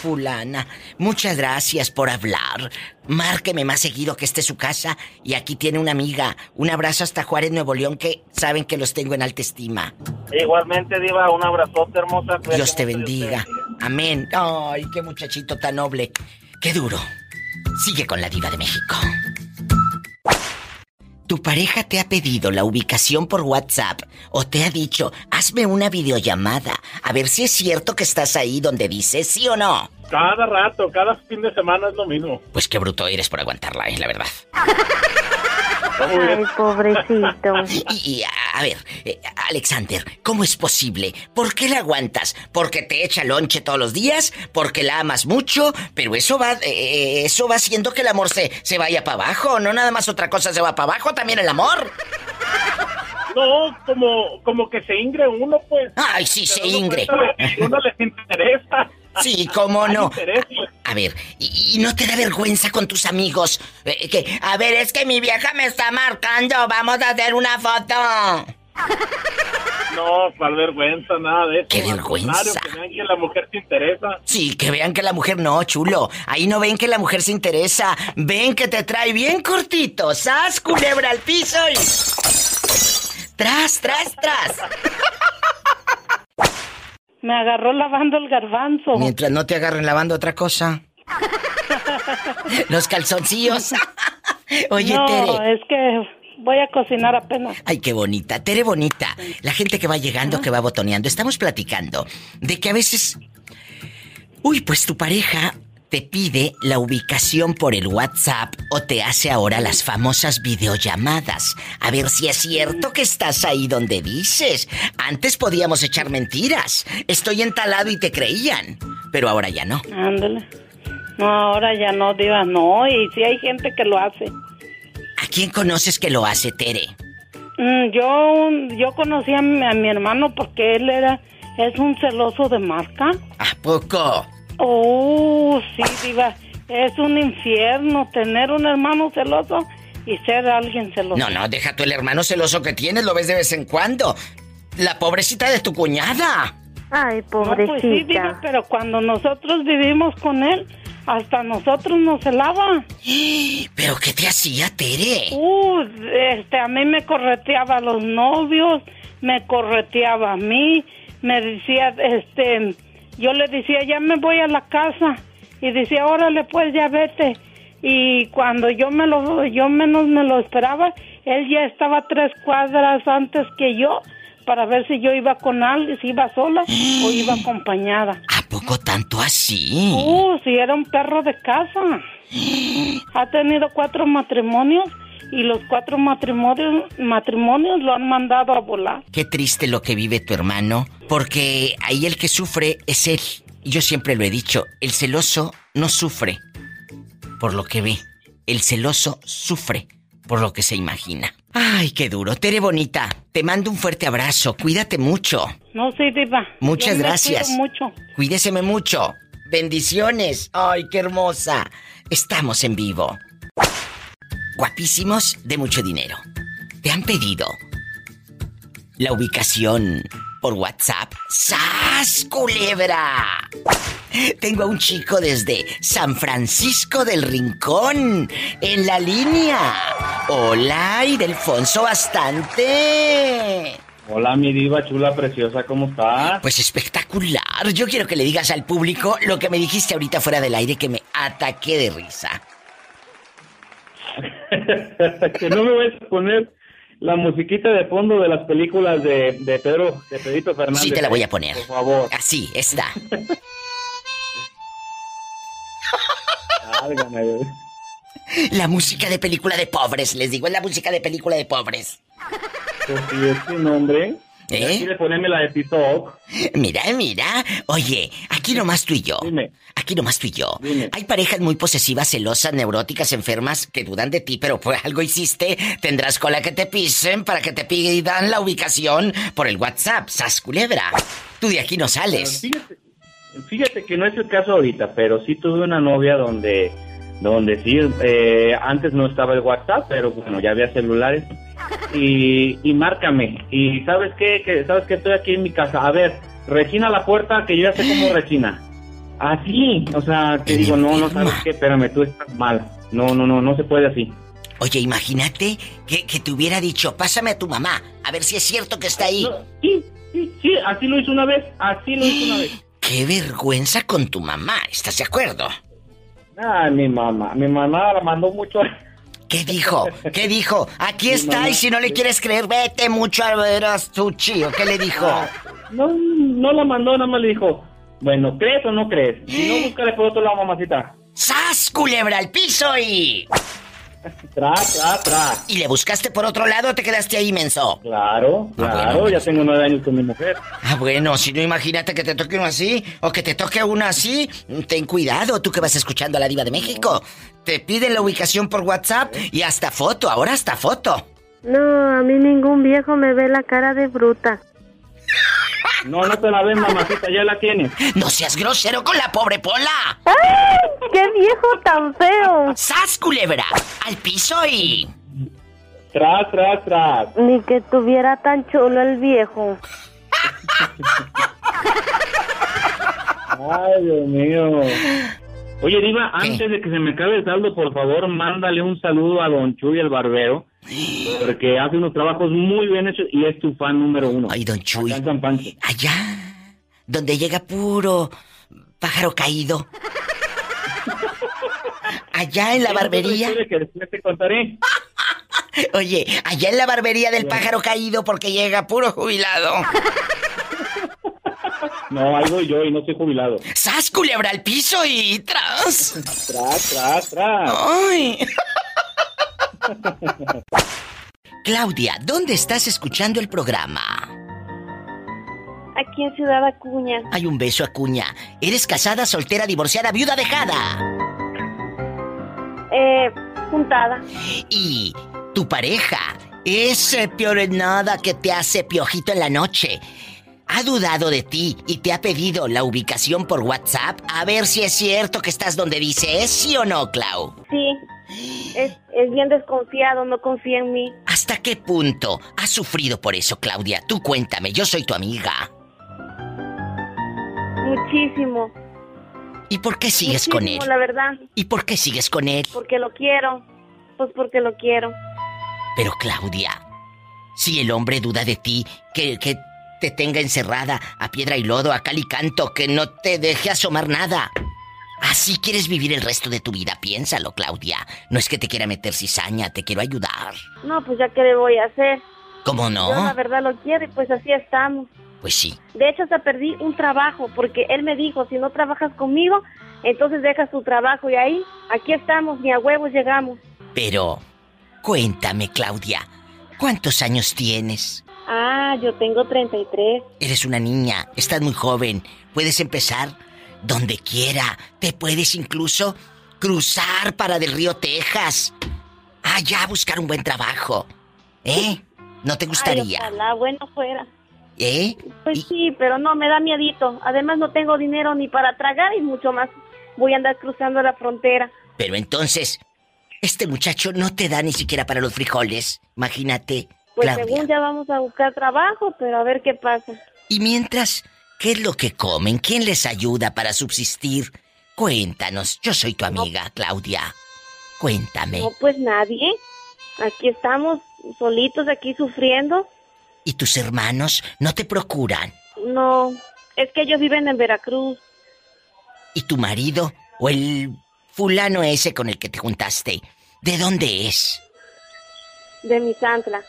fulana? Muchas gracias por hablar. Márqueme más seguido que esté su casa y aquí tiene una amiga. Un abrazo hasta Juárez, Nuevo León, que saben que los tengo en alta estima. Igualmente, Diva, un abrazote hermosa. Dios te bendiga. Amén. Ay, qué muchachito tan noble. Qué duro. Sigue con la diva de México. ¿Tu pareja te ha pedido la ubicación por WhatsApp o te ha dicho, hazme una videollamada a ver si es cierto que estás ahí donde dices sí o no? Cada rato, cada fin de semana es lo mismo. Pues qué bruto eres por aguantarla, eh, la verdad. Ay, pobrecito. Y, y, a, a ver, eh, Alexander, ¿cómo es posible? ¿Por qué la aguantas? ¿Porque te echa lonche todos los días? ¿Porque la amas mucho? Pero eso va, eh, eso va haciendo que el amor se, se vaya para abajo. No nada más otra cosa se va para abajo, también el amor. No, como, como que se ingre uno, pues. Ay, sí, se uno ingre. Uno les interesa. Sí, cómo no. A ver, ¿y, y no te da vergüenza con tus amigos? Eh, que, a ver, es que mi vieja me está marcando, vamos a hacer una foto. No, cuál vergüenza, nada de eso. Qué vergüenza. que vean que la mujer se interesa. Sí, que vean que la mujer no, chulo. Ahí no ven que la mujer se interesa. Ven que te trae bien cortito. ¡Sas, culebra al piso y... Tras, tras, tras. Me agarró lavando el garbanzo. Mientras no te agarren lavando otra cosa. Los calzoncillos. Oye, no, Tere. es que voy a cocinar apenas. Ay, qué bonita. Tere bonita. La gente que va llegando, que va botoneando. Estamos platicando de que a veces... Uy, pues tu pareja te pide la ubicación por el WhatsApp o te hace ahora las famosas videollamadas. A ver si es cierto que estás ahí donde dices. Antes podíamos echar mentiras. Estoy entalado y te creían. Pero ahora ya no. Ándale. No, ahora ya no, diva, no. Y sí hay gente que lo hace. ¿A quién conoces que lo hace, Tere? Mm, yo, yo conocí a mi, a mi hermano porque él era, es un celoso de marca. ¿A poco? Oh, sí, diva. Es un infierno tener un hermano celoso y ser alguien celoso. No, no, deja tú el hermano celoso que tienes, lo ves de vez en cuando. La pobrecita de tu cuñada. Ay, No, pues sí, diva, pobrecita. pero cuando nosotros vivimos con él, hasta nosotros nos celaba. ¿Pero qué te hacía, Tere? Uh, este, a mí me correteaba a los novios, me correteaba a mí, me decía, este, yo le decía, ya me voy a la casa, y decía, órale, pues ya vete. Y cuando yo me lo, yo menos me lo esperaba, él ya estaba tres cuadras antes que yo para ver si yo iba con alguien, si iba sola o iba acompañada. ¿A poco tanto así? Uh, si era un perro de casa. Ha tenido cuatro matrimonios y los cuatro matrimonios, matrimonios lo han mandado a volar. Qué triste lo que vive tu hermano, porque ahí el que sufre es él. Y Yo siempre lo he dicho, el celoso no sufre por lo que ve. El celoso sufre por lo que se imagina. Ay, qué duro. Tere bonita, te mando un fuerte abrazo. Cuídate mucho. No, sí, diva. Muchas Yo me gracias. cuido mucho. Cuídeseme mucho. Bendiciones. Ay, qué hermosa. Estamos en vivo. Guapísimos de mucho dinero. ¿Te han pedido la ubicación por WhatsApp? ¡Sas, culebra! Tengo a un chico desde San Francisco del Rincón en la línea. Hola, Idelfonso bastante. Hola, mi diva chula, preciosa, ¿cómo estás? Pues espectacular. Yo quiero que le digas al público lo que me dijiste ahorita fuera del aire que me ataqué de risa. que no me voy a poner la musiquita de fondo de las películas de, de Pedro, de Pedrito Fernández. Sí, te la voy a poner. Por favor. Así, está. La música de película de pobres, les digo, es la música de película de pobres. Pues sí, es tu nombre. ¿Eh? Quiere ponerme la de TikTok. Mira, mira. Oye, aquí nomás tú y yo. Dime. Aquí nomás tú y yo. Dime. Hay parejas muy posesivas, celosas, neuróticas, enfermas que dudan de ti, pero por algo hiciste. Tendrás cola que te pisen para que te pidan la ubicación por el WhatsApp. Sas culebra. Tú de aquí no sales. Fíjate, fíjate que no es el caso ahorita, pero sí tuve una novia donde, donde sí, eh, antes no estaba el WhatsApp, pero bueno, ya había celulares. Y, y márcame. Y sabes qué, que sabes que estoy aquí en mi casa. A ver, rechina la puerta, que yo ya sé cómo rechina. Así, o sea, te digo, no, no sabes qué, espérame, tú estás mal. No, no, no, no se puede así. Oye, imagínate que, que te hubiera dicho, pásame a tu mamá, a ver si es cierto que está ahí. No, sí, sí, sí, así lo hizo una vez, así lo hizo una vez. Qué vergüenza con tu mamá, ¿estás de acuerdo? Ah, mi mamá, mi mamá la mandó mucho. ¿Qué dijo? ¿Qué dijo? Aquí está y si no le quieres creer, vete mucho a ver a Suchi. ¿O qué le dijo? No, no la mandó, nada más le dijo, bueno, ¿crees o no crees? Si no, búscale por otro lado, mamacita. ¡Sas, culebra al piso y... Tras, tras, tras. ¿Y le buscaste por otro lado o te quedaste ahí, menso? Claro, claro, ya tengo nueve años con mi mujer. Ah, bueno, si no imagínate que te toque uno así o que te toque uno así, ten cuidado, tú que vas escuchando a la diva de México. Te piden la ubicación por WhatsApp y hasta foto, ahora hasta foto. No, a mí ningún viejo me ve la cara de bruta. No, no te la ven, mamacita, ya la tienes. No seas grosero con la pobre Pola. ¡Ay! ¡Qué viejo tan feo! ¡Sas, culebra! Al piso y... Tras, tras, tras. Ni que tuviera tan chulo el viejo. Ay, Dios mío. Oye, Diva, antes de que se me acabe el saldo, por favor, mándale un saludo a Don Chuy, el barbero. Porque hace unos trabajos muy bien hechos y es tu fan número uno. Ay, Don Chuy. En. Allá, donde llega puro pájaro caído. Allá en la barbería. Otra historia que después te contaré. Oye, allá en la barbería del pájaro caído porque llega puro jubilado. No, ahí voy yo y no soy jubilado. ¡Sas, culebra al piso y tras! Tras, tras, tras. ¡Ay! Claudia, ¿dónde estás escuchando el programa? Aquí en Ciudad Acuña. Hay un beso, Acuña. ¿Eres casada, soltera, divorciada, viuda, dejada? Eh, juntada. Y tu pareja es eh, nada que te hace piojito en la noche. Ha dudado de ti y te ha pedido la ubicación por WhatsApp a ver si es cierto que estás donde dice es sí o no, Clau. Sí. Es, es bien desconfiado, no confía en mí. ¿Hasta qué punto has sufrido por eso, Claudia? Tú cuéntame, yo soy tu amiga. Muchísimo. ¿Y por qué sigues con él? La verdad. ¿Y por qué sigues con él? Porque lo quiero. Pues porque lo quiero. Pero Claudia, si el hombre duda de ti, que, que te tenga encerrada a piedra y lodo, a cal y canto, que no te deje asomar nada. Así quieres vivir el resto de tu vida, piénsalo, Claudia. No es que te quiera meter cizaña, te quiero ayudar. No, pues ya qué le voy a hacer. ¿Cómo Yo la no? verdad lo quiero y pues así estamos. Pues sí. De hecho, hasta perdí un trabajo porque él me dijo, si no trabajas conmigo, entonces dejas tu trabajo y ahí, aquí estamos, ni a huevos llegamos. Pero, cuéntame, Claudia, ¿cuántos años tienes? Ah, yo tengo 33. Eres una niña, estás muy joven, puedes empezar donde quiera, te puedes incluso cruzar para del río Texas, allá a buscar un buen trabajo. ¿Eh? ¿No te Ay, gustaría? ojalá, bueno fuera. ¿Eh? Pues sí, pero no, me da miedito. Además no tengo dinero ni para tragar y mucho más voy a andar cruzando la frontera. Pero entonces, este muchacho no te da ni siquiera para los frijoles. Imagínate, Pues Claudia. según ya vamos a buscar trabajo, pero a ver qué pasa. Y mientras, ¿qué es lo que comen? ¿Quién les ayuda para subsistir? Cuéntanos, yo soy tu amiga, Claudia. Cuéntame. No, pues nadie. Aquí estamos solitos, aquí sufriendo. ¿Y tus hermanos no te procuran? No, es que ellos viven en Veracruz. ¿Y tu marido o el fulano ese con el que te juntaste? ¿De dónde es? De Misantla.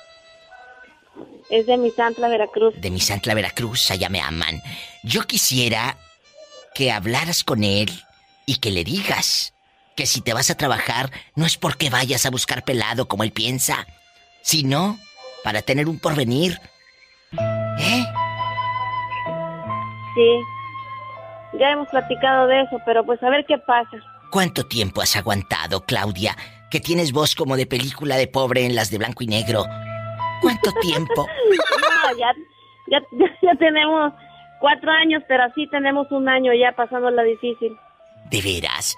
Es de Misantla, Veracruz. De mi Santla Veracruz, allá me aman. Yo quisiera que hablaras con él y que le digas que si te vas a trabajar no es porque vayas a buscar pelado como él piensa, sino para tener un porvenir. ¿Eh? Sí. Ya hemos platicado de eso, pero pues a ver qué pasa. ¿Cuánto tiempo has aguantado, Claudia? Que tienes voz como de película de pobre en las de blanco y negro. ¿Cuánto tiempo? No, ya, ya, ya, tenemos cuatro años, pero así tenemos un año ya pasándola difícil. De veras.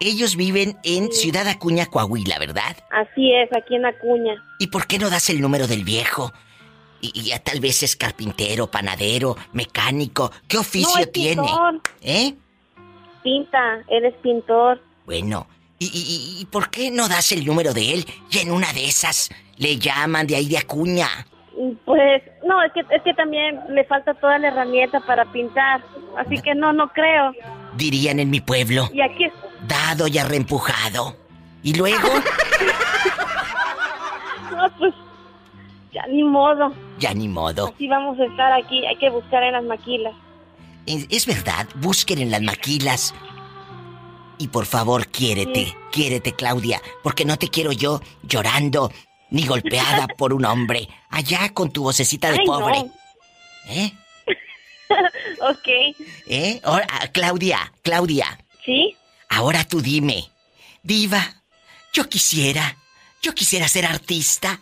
Ellos viven en Ciudad Acuña, Coahuila, ¿verdad? Así es, aquí en Acuña. ¿Y por qué no das el número del viejo? Y, y ya tal vez es carpintero, panadero, mecánico. ¿Qué oficio No, es tiene? pintor. ¿Eh? Pinta, eres pintor. Bueno, ¿y, y- y por qué no das el número de él? Y en una de esas le llaman de ahí de Acuña. Pues, no, es que, es que también le falta toda la herramienta para pintar. Así que no, no creo. Dirían en mi pueblo, Y aquí es... dado y arreempujado. Y luego, No, pues, ya ni modo. ya ni modo. Así vamos a estar aquí. Hay que buscar en las maquilas. Es, es verdad, busquen en las maquilas. Y por favor, quiérete, Sí. quiérete, Claudia, porque no te quiero yo llorando ni golpeada por un hombre. Allá con tu vocecita de Ay, no. pobre. ¿Eh? ok. ¿Eh? Ahora, ah, Claudia, Claudia. ¿Sí? Ahora tú dime. Diva, yo quisiera, yo quisiera ser artista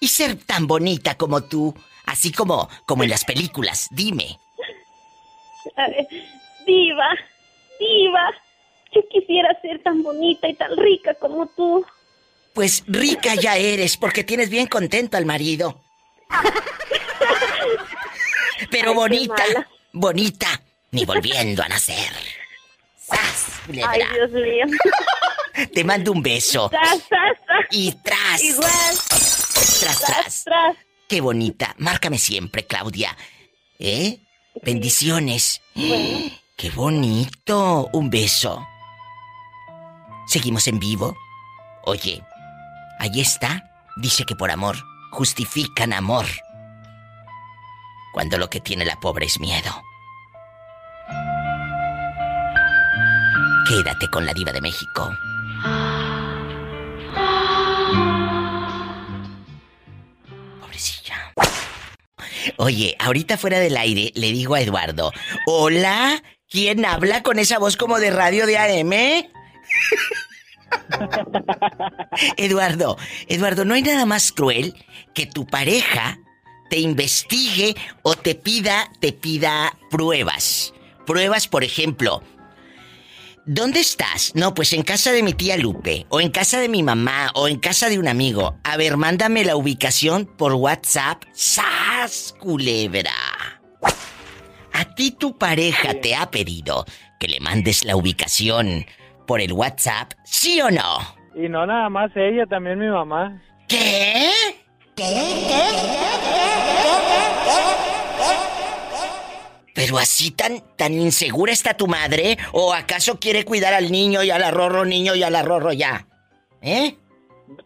y ser tan bonita como tú, así como, como en las películas. Dime. A ver, diva, diva. Yo quisiera ser tan bonita y tan rica como tú. Pues rica ya eres porque tienes bien contento al marido. Pero Ay, bonita, bonita, ni volviendo a nacer. ¡Sas, culebra! Ay, Dios mío. Te mando un beso. Tras, tras, tras. Y tras. Igual. Tras, tras. Tras. Qué bonita. Márcame siempre, Claudia. ¿Eh? Bendiciones. Qué bonito. Un beso. Seguimos en vivo. Oye, ahí está. Dice que por amor justifican amor. Cuando lo que tiene la pobre es miedo. Quédate con la diva de México. Pobrecilla. Oye, ahorita fuera del aire le digo a Eduardo, hola, ¿quién habla con esa voz como de radio de AM? Eduardo, Eduardo, no hay nada más cruel que tu pareja te investigue o te pida, te pida pruebas. Pruebas, por ejemplo, ¿Dónde estás? No, pues en casa de mi tía Lupe, o en casa de mi mamá, o en casa de un amigo. A ver, mándame la ubicación por WhatsApp. ¡Sas, culebra! ¿A ti tu pareja te ha pedido que le mandes la ubicación por el WhatsApp? ¿Sí o no? Y no nada más ella, también mi mamá. ¿Qué? ¿Pero así tan, tan insegura está tu madre? ¿O acaso quiere cuidar al niño y al arrorro niño y al arrorro ya? ¿Eh?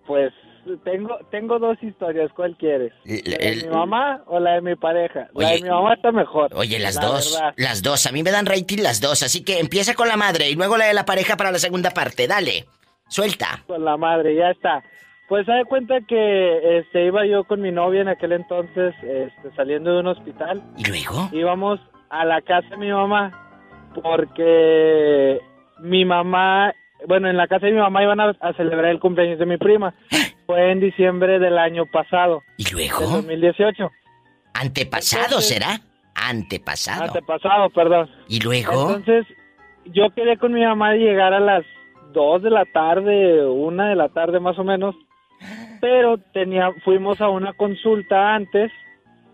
Pues tengo tengo dos historias, ¿cuál quieres? ¿La de mi mamá o la de mi pareja? la Oye, de mi mamá está mejor. Oye, las la dos, verdad. las dos. A mí me dan rating las dos, así que empieza con la madre y luego la de la pareja para la segunda parte. Dale, suelta. Con la madre, ya está. Pues se da cuenta que este, iba yo con mi novia en aquel entonces este, saliendo de un hospital. ¿Y luego? Íbamos a la casa de mi mamá porque mi mamá, bueno, en la casa de mi mamá iban a, a celebrar el cumpleaños de mi prima. Fue en diciembre del año pasado. ¿Y Del luego? 2018. Antepasado Entonces- será. Antepasado. Antepasado, perdón. ¿Y luego? Entonces, yo quedé con mi mamá llegar a las 2 de la tarde, una de la tarde más o menos, pero tenía, fuimos a una consulta antes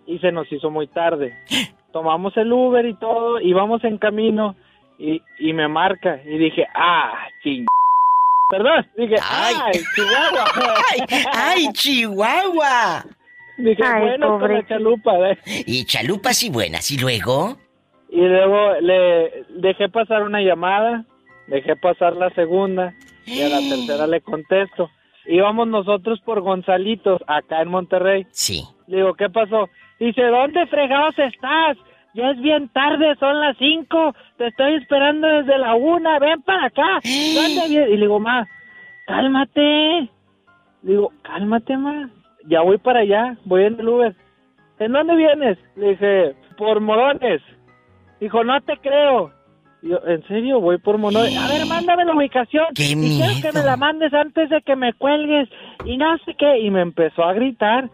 y se nos hizo muy tarde. Tomamos el Uber y todo, íbamos en camino y, y me marca y dije, ah, ching. Perdón, dije, Ay. ay, Chihuahua. ¡Ay, ay, Chihuahua! Dije, Ay, bueno, con la pobrecito. chalupa, ¿eh? Y chalupas y buenas. ¿Y luego? Y luego le dejé pasar una llamada, dejé pasar la segunda y a la tercera le contesto. Íbamos nosotros por Gonzalitos, acá en Monterrey. Sí. Le digo, ¿qué pasó? Dice, ¿dónde fregados estás? Ya es bien tarde, son las cinco. Te estoy esperando desde la una. Ven para acá. ¿Dónde vienes? Y le digo, ma, cálmate. Le digo, cálmate, ma. Ya voy para allá. Voy en el Uber. ¿En dónde vienes? Le dije, por Morones. Dijo, no te creo. Yo, ¿en serio? Voy por Morones. A ver, mándame la ubicación. ¡Qué y quiero que me la mandes antes de que me cuelgues. Y no sé qué. Y me empezó a gritar.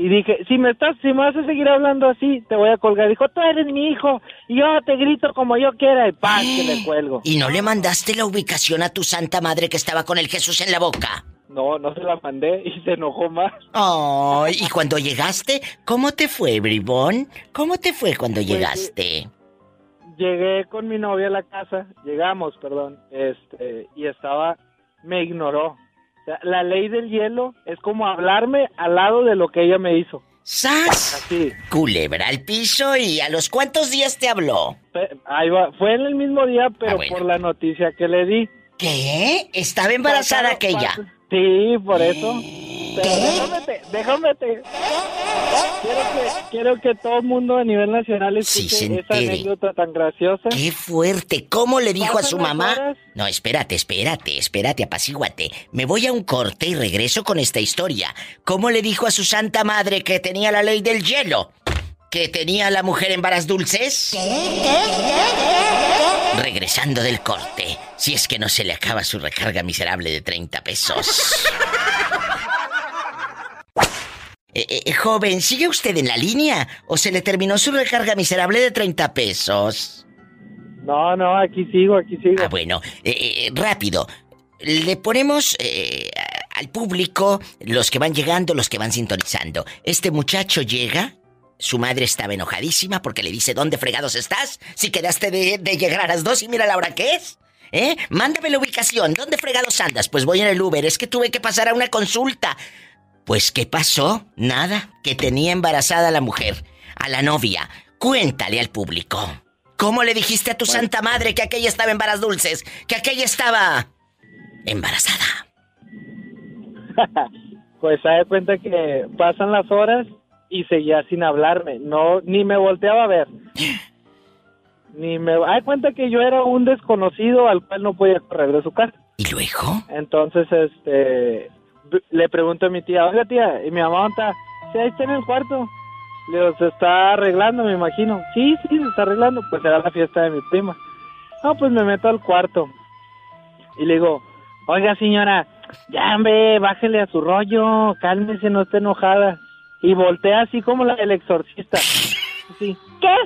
Y dije, si me estás, si me vas a seguir hablando así, te voy a colgar. Dijo, tú eres mi hijo y yo te grito como yo quiera y paz que le cuelgo. ¿Y no le mandaste la ubicación a tu santa madre que estaba con el Jesús en la boca? No, no se la mandé y se enojó más. Ay, y cuando llegaste, ¿cómo te fue, bribón? ¿Cómo te fue cuando Pues, llegaste? Llegué con mi novia a la casa, llegamos, perdón, este, y estaba, me ignoró. Sea, la ley del hielo es como hablarme al lado de lo que ella me hizo. ¡Sas! Así. Culebra al piso y a los cuántos días te habló. Ahí va, fue en el mismo día, pero Ah, bueno. por la noticia que le di. ¿Qué? ¿Estaba embarazada Pasaron- aquella? Sí, por eso. Pero déjame, te- déjame te- Quiero que, quiero que todo el mundo a nivel nacional Sí, escuche se esa anécdota tan graciosa. ¡Qué fuerte! ¿Cómo le dijo a su mamá? horas. No, espérate, espérate, espérate, apacíguate. Me voy a un corte y regreso con esta historia. ¿Cómo le dijo a su santa madre que tenía la ley del hielo? ¿Que tenía la mujer en varas dulces? Regresando del corte, si es que no se le acaba su recarga miserable de 30 pesos. Eh, eh, joven, ¿sigue usted en la línea? ¿O se le terminó su recarga miserable de 30 pesos? No, no, aquí sigo, aquí sigo. Ah, bueno, eh, eh, rápido. Le ponemos eh, al público, los que van llegando, los que van sintonizando. Este muchacho llega, su madre estaba enojadísima porque le dice, ¿dónde fregados estás? Si quedaste de, de llegar a las dos y mira la hora que es. ¿Eh? Mándame la ubicación, ¿dónde fregados andas? Pues voy en el Uber, es que tuve que pasar a una consulta. Pues, ¿qué pasó? Nada, que tenía embarazada a la mujer, a la novia. Cuéntale al público. ¿Cómo le dijiste a tu santa madre que aquella estaba en varas dulces? Que aquella estaba embarazada. Pues se da cuenta que pasan las horas y seguía sin hablarme. No, ni me volteaba a ver. Ni me da cuenta que yo era un desconocido al cual no podía correr de su casa. ¿Y luego? Entonces, este, le pregunto a mi tía, oiga tía, y mi mamá ¿dónde está, sí, ahí está en el cuarto. Le digo, se está arreglando, me imagino. Sí, sí, se está arreglando. Pues era la fiesta de mi prima. No, pues me meto al cuarto. Y le digo, oiga señora, ya hombre, bájele a su rollo, cálmese, no esté enojada. Y voltea así como la del exorcista. Así, ¿qué?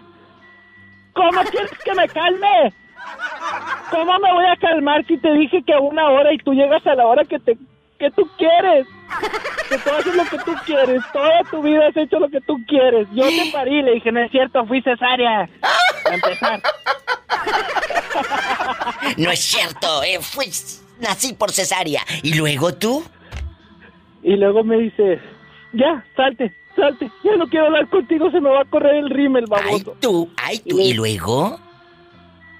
¿Cómo quieres que me calme? ¿Cómo me voy a calmar si te dije que a una hora y tú llegas a la hora que te que tú quieres? Que tú haces lo que tú quieres. Toda tu vida has hecho lo que tú quieres. Yo te parí, le dije, no es cierto, fui cesárea. A empezar. No es cierto, eh, fui, nací por cesárea. ¿Y luego tú? Y luego me dice, ya, salte, salte. Ya no quiero hablar contigo, se me va a correr el rímel, Ay, baboso. tú, ay, tú. ¿Y luego?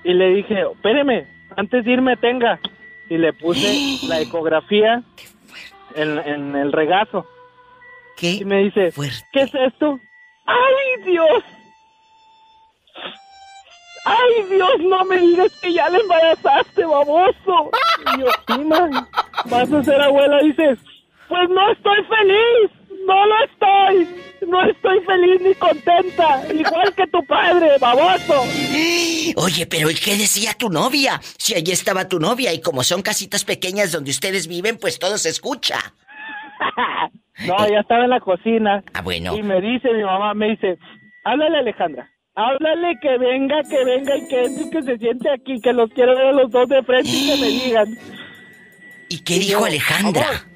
Y le dije, espéreme, antes de irme tenga. Y le puse la ecografía en, en el regazo. ¿Qué? Y me dice, fuerte. ¿qué es esto? ¡Ay, Dios! ¡Ay, Dios, no me digas que ya le embarazaste, baboso! Y yo, sí, man, vas a ser abuela. Dices, pues no estoy feliz, no lo estoy. No estoy feliz ni contenta, igual que tu padre, baboso. Oye, pero ¿y qué decía tu novia? Si allí estaba tu novia y como son casitas pequeñas donde ustedes viven, pues todo se escucha. no, ya estaba en la cocina. Ah, bueno. Y me dice mi mamá, me dice, háblale Alejandra. Háblale que venga, que venga y que que se siente aquí, que los quiero ver a los dos de frente y que me digan. ¿Y qué dijo Alejandra?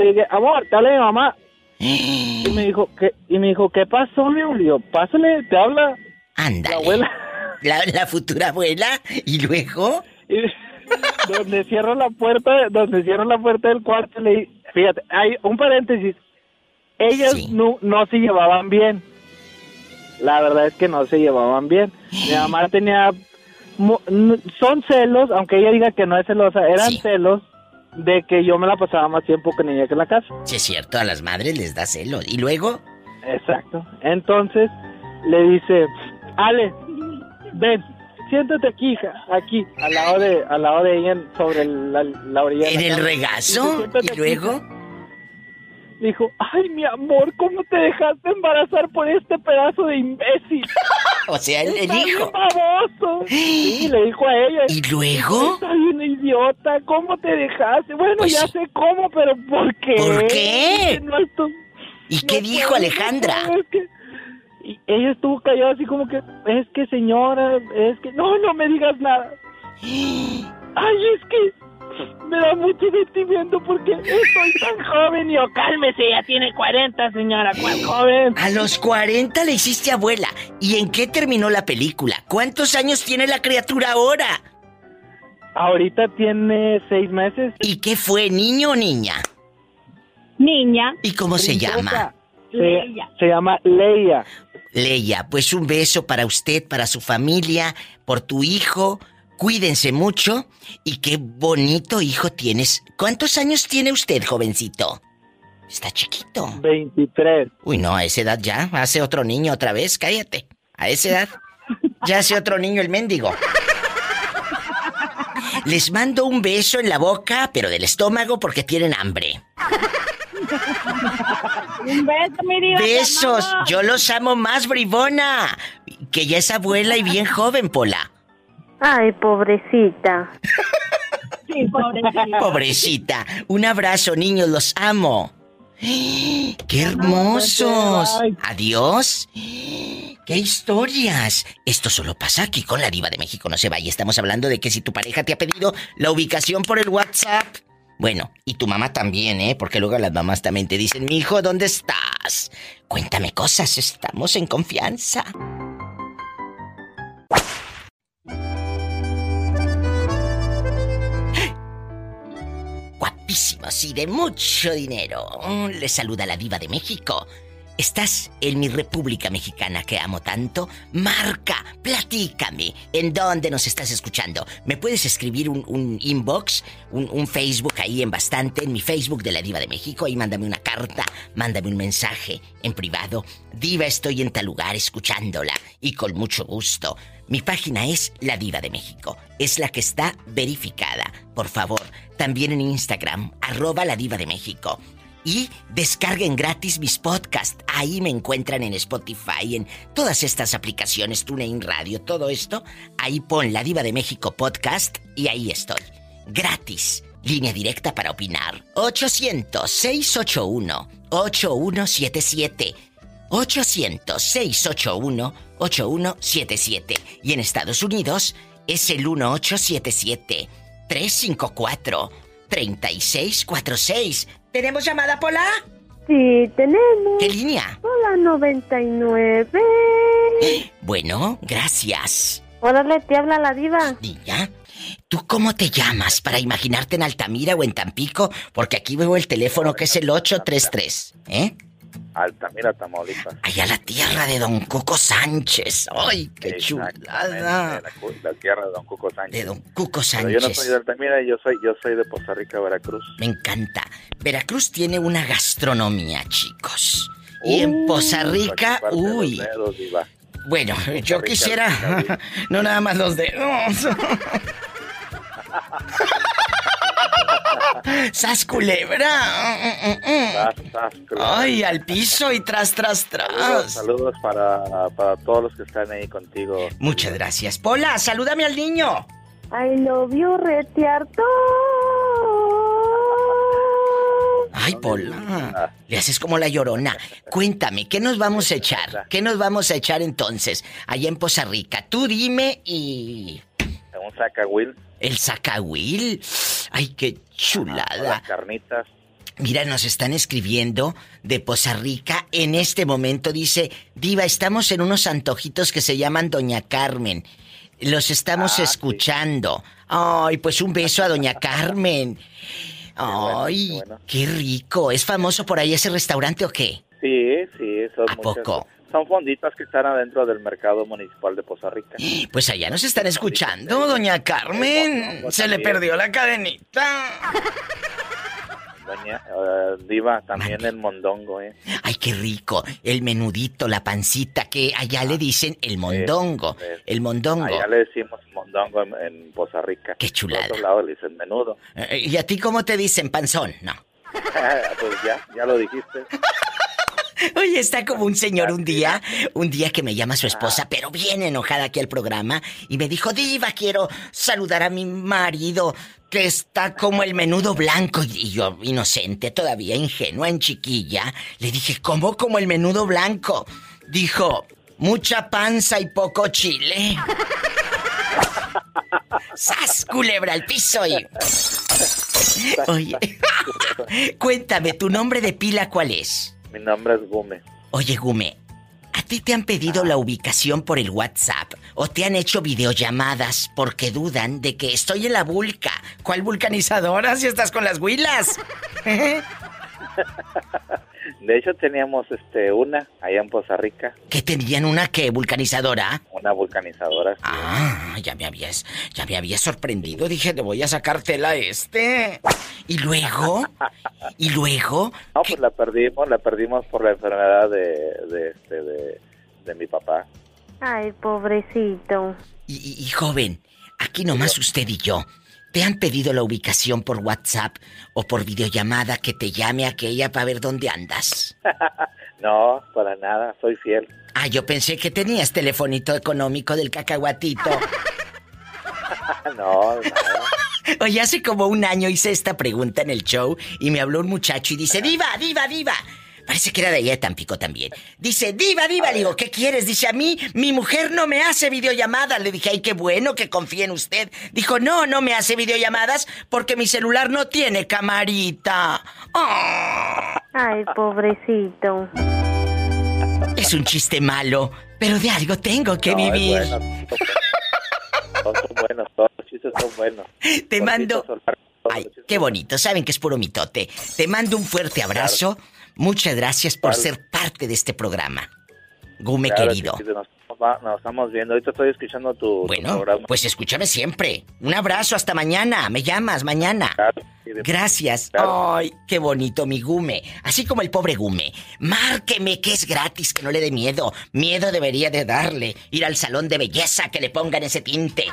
Le dije, amor, te habla mi mamá. y me dijo, ¿qué? Y me dijo, ¿qué pasó, mi digo, pásale, te habla. Ándale. La abuela. La, la futura abuela. ¿Y luego? Y donde cierro la puerta, donde cierro la puerta del cuarto, le fíjate, hay un paréntesis. Ellas no, no se llevaban bien. La verdad es que no se llevaban bien. Mi mamá tenía, son celos, aunque ella diga que no es celosa, eran celos de que yo me la pasaba más tiempo con ella que en la casa. Sí, es cierto, a las madres les da celo. ¿Y luego? Exacto. Entonces le dice, Ale, ven, siéntate aquí, hija, aquí, al lado de, al lado de ella, sobre la, la orilla. de ¿En la el cama. regazo? Dice, "Siéntate ¿Y luego? hija". Dijo, ay, mi amor, ¿cómo te dejaste embarazar por este pedazo de imbécil? O sea, el, el hijo. baboso. Sí, le dijo a ella. ¿Y luego? Está bien idiota, ¿cómo te dejaste? Bueno, ya sé cómo, pero ¿por qué? Pues ¿Por qué? No esto- ¿Y qué no dijo puedo, Alejandra? no es que- Y ella estuvo callada así como que, es que señora, es que... No, no me digas nada. Ay, es que me da mucho sentimiento porque estoy tan joven y yo, cálmese, ya tiene 40, señora, ¿cuál joven? A los 40 le hiciste abuela. ¿Y en qué terminó la película? ¿Cuántos años tiene la criatura ahora? Ahorita tiene seis meses. ¿Y qué fue, niño o niña? Niña. ¿Y cómo se llama? Se, se llama Leia. Leia, pues un beso para usted, para su familia, por tu hijo. Cuídense mucho y qué bonito hijo tienes. ¿Cuántos años tiene usted, jovencito? Está chiquito. 23. Uy, no, a esa edad ya. Hace otro niño otra vez, cállate. A esa edad. Ya hace otro niño el mendigo. Les mando un beso en la boca, pero del estómago porque tienen hambre. Un beso, mi diva. Besos, yo los amo más, bribona. Que ya es abuela y bien joven, Pola. Ay, pobrecita. Sí, pobrecita. Pobrecita. Un abrazo, niños, los amo. ¡Qué hermosos! Adiós. ¡Qué historias! Esto solo pasa aquí con la diva de México. No se vaya. Estamos hablando de que si tu pareja te ha pedido la ubicación por el WhatsApp. Bueno, y tu mamá también, ¿eh? Porque luego las mamás también te dicen, mi hijo, ¿dónde estás? Cuéntame cosas, estamos en confianza. Guapísimos y de mucho dinero. Mm, Les saluda la diva de México. ¿Estás en mi República Mexicana que amo tanto? Marca, platícame. ¿En dónde nos estás escuchando? ¿Me puedes escribir un, inbox, un, un Facebook ahí en bastante, en mi Facebook de la Diva de México? Ahí mándame una carta, mándame un mensaje en privado. Diva, estoy en tal lugar escuchándola y con mucho gusto. Mi página es La Diva de México. Es la que está verificada. Por favor, también en Instagram, arroba La Diva de México. Y descarguen gratis mis podcasts. Ahí me encuentran en Spotify, en todas estas aplicaciones, TuneIn Radio, todo esto. Ahí pon La Diva de México Podcast y ahí estoy. Gratis. Línea directa para opinar. 800-681-8177. 800-681-8177. Y en Estados Unidos es el 1877-354-3646. ¿Tenemos llamada, Pola? Sí, tenemos. ¿Qué línea? Hola, 99. Bueno, gracias. Órale, te habla la diva. Niña, ¿tú cómo te llamas para imaginarte en Altamira o en Tampico? Porque aquí veo el teléfono que es el 833. ¿Eh? Altamira, Tamaulipas. Allá la tierra de Don Cuco Sánchez. ¡Ay, qué chulada! La, tierra de Don Cuco Sánchez. De Don Cuco Pero yo no Sánchez. soy de Altamira, yo soy, yo soy de Poza Rica, Veracruz. Me encanta. Veracruz tiene una gastronomía, chicos. Y en Poza Rica, uy. dedos. Bueno, yo Rica, quisiera. No nada más los dedos. ¡Sas culebra! Sas, sas, culebra. Ay, al piso y tras, tras, Saludos, tras. saludos para, para todos los que están ahí contigo. Muchas gracias. Pola, salúdame al niño. I love you, retiarto. Ay, Pola. Le haces como la llorona. Cuéntame, ¿qué nos vamos a echar? ¿Qué nos vamos a echar entonces? Allá en Poza Rica. Tú dime y. Sacahuil. El sacahuil. Ay, qué chulada. Las carnitas. Mira, nos están escribiendo de Poza Rica. En este momento dice, Diva, estamos en unos antojitos que se llaman Doña Carmen. Los estamos Ah, escuchando. Ay, pues un beso a Doña Carmen. Ay, qué rico. ¿Es famoso por ahí ese restaurante o qué? Sí, sí, son ¿A muchas- poco? Son fonditas que están adentro del mercado municipal de Poza Rica. Pues allá nos están escuchando, Doña Carmen. Se le perdió la cadenita. Doña eh, Diva, también el mondongo, ¿eh? Ay, qué rico. El menudito, la pancita, que allá le dicen el mondongo. Sí, sí. El mondongo. Allá le decimos mondongo en, en Poza Rica. Qué chulada. Por otro lado le dicen menudo. Eh, ¿Y a ti cómo te dicen panzón? No. pues ya, ya lo dijiste. Oye, está como un señor un día, un día que me llama su esposa, pero bien enojada aquí al programa, y me dijo, Diva, quiero saludar a mi marido, que está como el menudo blanco. Y y yo, inocente, todavía ingenua, en chiquilla, le dije, ¿cómo como el menudo blanco? Dijo, mucha panza y poco chile. ¡Sas, culebra al piso y... Oye, cuéntame, ¿tu nombre de pila cuál es? Mi nombre es Gume. Oye, Gume, ¿a ti te han pedido la ubicación por el WhatsApp o te han hecho videollamadas porque dudan de que estoy en la vulca? ¿Cuál vulcanizadora si estás con las huilas? De hecho teníamos este una allá en Poza Rica, ¿Que tenían una que vulcanizadora? una vulcanizadora. sí. Ah, ya me habías, ya me habías sorprendido. Dije, le voy a sacar tela a este. Y luego, y luego, No, pues la perdimos, la perdimos por la enfermedad de, de, este, de, de mi papá. Ay, pobrecito. y, y- y joven, aquí nomás usted y yo. ¿Te han pedido la ubicación por WhatsApp o por videollamada que te llame aquella para ver dónde andas? No, para nada, soy fiel. Ah, yo pensé que tenías telefonito económico del cacahuatito. no, no. Oye, hace como un año hice esta pregunta en el show y me habló un muchacho y dice, diva, diva, diva. Parece que era de allá de Tampico también. Dice, diva, diva. Le digo, ¿qué quieres? Dice, a mí, mi mujer no me hace videollamadas. Le dije, ay, qué bueno que confíe en usted. Dijo, no, no me hace videollamadas porque mi celular no tiene camarita. Ah. Ay, pobrecito. Es un chiste malo, pero de algo tengo que No, es vivir. bueno. Todos son buenos, todos los chistes son buenos. Te mando... Largos, Ay, qué bonito. Saben que es puro mitote. Te mando un fuerte abrazo. Muchas gracias por Claro. ser parte de este programa. Gume Claro querido. nos, estamos viendo. Ahorita estoy escuchando tu, tu Bueno, programa. pues escúchame siempre. Un abrazo hasta mañana. Me llamas mañana. Gracias. Ay, qué bonito mi Gume. Así como el pobre Gume. Márqueme que es gratis, que no le dé miedo. Miedo debería de darle. Ir al salón de belleza que le pongan ese tinte.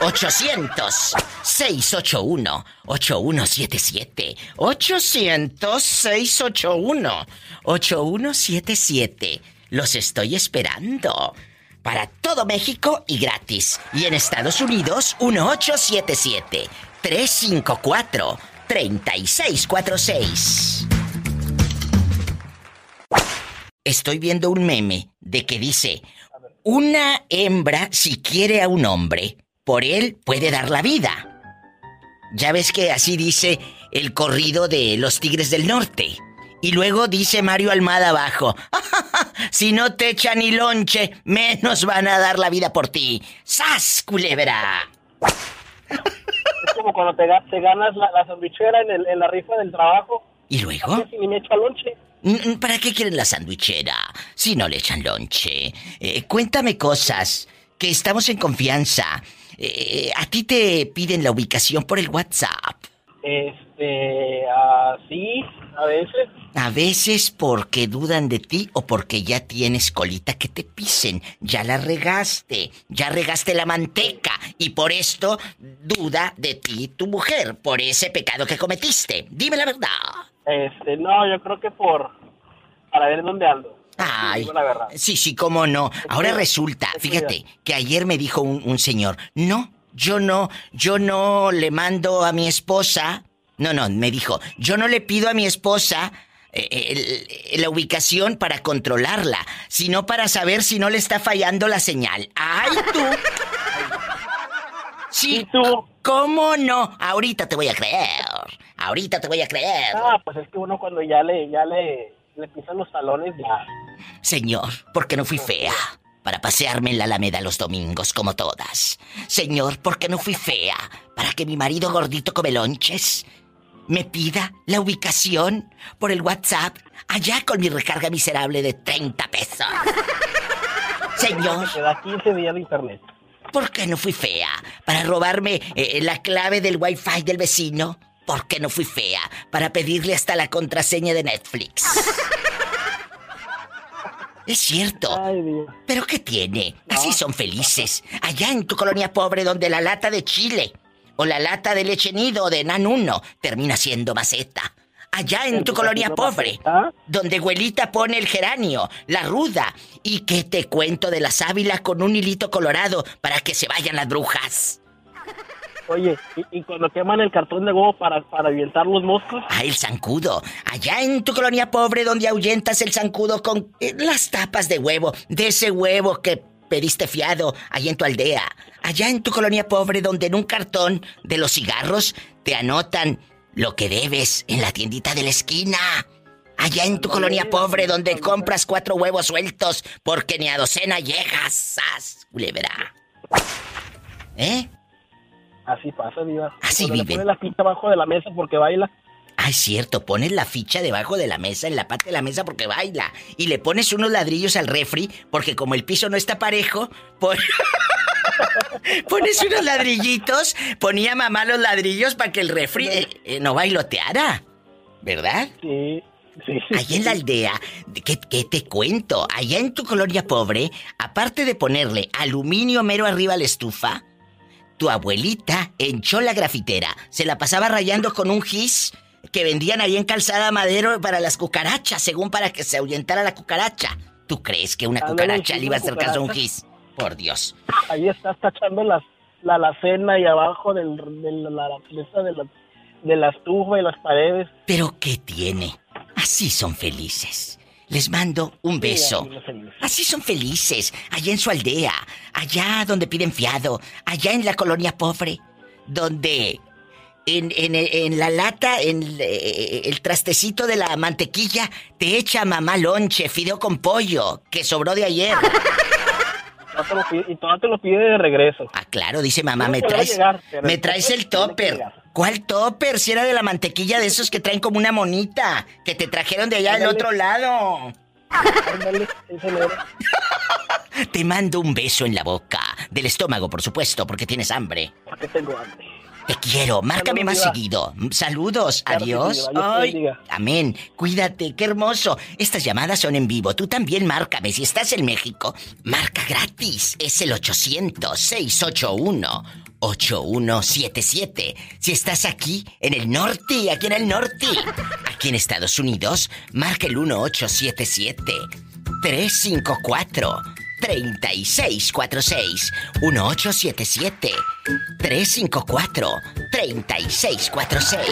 800-681-8177. 800-681-8177. Los estoy esperando. Para todo México y gratis. Y en Estados Unidos, 1877-354-3646. Estoy viendo un meme de que dice, una hembra si quiere a un hombre, por él puede dar la vida. Ya ves que así dice el corrido de los Tigres del Norte. Y luego dice Mario Almada abajo, si no te echan ni lonche, menos van a dar la vida por ti. ¡Sas, culebra! Es como cuando te, ga- te ganas la, la sandwichera en, el- en la rifa del trabajo. ¿Y luego? Si ni me echa lonche. Mm, mm, ¿Para qué quieren la sandwichera si no le echan lonche? Eh, cuéntame cosas, que estamos en confianza. Eh, a ti te piden la ubicación por el WhatsApp. Este, así, a veces. A veces porque dudan de ti o porque ya tienes colita que te pisen. Ya la regaste, ya regaste la manteca y por esto duda de ti tu mujer, por ese pecado que cometiste. Dime la verdad. Este, no, yo creo que por. Para ver dónde ando. Ay, Digo la verdad. sí, sí, cómo no. Ahora resulta, fíjate, que ayer me dijo un, un señor, no, yo no, yo no le mando a mi esposa No, no, me dijo, yo no le pido a mi esposa eh, el- el- la ubicación para controlarla, sino para saber si no le está fallando la señal. ¡Ay, tú! Sí, ¿cómo no? Ahorita te voy a creer. Ahorita te voy a creer. Ah, pues es que uno cuando ya le, ya le, le pisan los talones, ya. Señor, ¿por qué no fui fea? Para pasearme en la Alameda los domingos como todas. Señor, ¿por qué no fui fea? Para que mi marido gordito come lonches me pida la ubicación por el WhatsApp allá con mi recarga miserable de 30 pesos. Señor. Te da 15 días de internet. ¿Por qué no fui fea? ¿Para robarme eh, la clave del wifi del vecino? ¿Por qué no fui fea? Para pedirle hasta la contraseña de Netflix. Es cierto. ¿Pero qué tiene? Así son felices. Allá en tu colonia pobre donde la lata de chile o la lata de leche nido o de nan uno termina siendo maceta. Allá en tu colonia pobre, donde abuelita pone el geranio, la ruda, y que te cuento de la sábila con un hilito colorado para que se vayan las brujas. Oye, ¿y, y cuando queman el cartón de huevo para, para avientar los moscos? Ah, el zancudo. Allá en tu colonia pobre donde ahuyentas el zancudo con eh, las tapas de huevo, de ese huevo que pediste fiado allá en tu aldea. Allá en tu colonia pobre donde en un cartón de los cigarros te anotan lo que debes en la tiendita de la esquina. Allá en tu colonia pobre donde compras cuatro huevos sueltos porque ni a docena llegas. ¡Sas, culebra! ¿Eh? Así pasa, Diva. Así Cuando le viven. pone la pinta abajo de la mesa porque baila. Ah, es cierto, pones la ficha debajo de la mesa, en la parte de la mesa porque baila. Y le pones unos ladrillos al refri, porque como el piso no está parejo, pon- pones unos ladrillitos, ponía mamá los ladrillos para que el refri eh, eh, no bailoteara. ¿Verdad? Sí, sí. Allá en la aldea, ¿qué, qué te cuento? Allá en tu colonia pobre, aparte de ponerle aluminio mero arriba a la estufa, tu abuelita hinchó la grafitera. Se la pasaba rayando con un gis que vendían ahí en Calzada Madero para las cucarachas, según para que se ahuyentara la cucaracha. ¿Tú crees que una cucaracha le iba a hacer caso a un gis? Por Dios. Ahí estás tachando las, la alacena y abajo del, de, la, de esa de, la, de la estufa y las paredes. Pero ¿qué tiene? Así son felices. Les mando un beso. Sí, así son felices. Allá en su aldea, allá donde piden fiado, allá en la colonia pobre, donde en, en- en la lata, en el, eh, el trastecito de la mantequilla, te echa mamá lonche, fideo con pollo, que sobró de ayer. No te lo pide- y todavía te lo pide de regreso. Ah, claro, dice mamá, me traes, llegar, me el traes topper el topper. ¿Cuál topper? Si era de la mantequilla de esos que traen como una monita, que te trajeron de allá del otro lado. Ándale. Te mando un beso en la boca. Del estómago, por supuesto, porque tienes hambre. Porque tengo hambre. Te quiero. Márcame Saludos, más Diva. seguido. Saludos. Claro Adiós. Diva. Ay, amén. Cuídate. Qué hermoso. Estas llamadas son en vivo. Tú también márcame. Si estás en México, marca gratis. Es el 800-681-8177. Si estás aquí, en el norte, aquí en el norte, aquí en Estados Unidos, marca el 1877 354 3646 1877 354 3646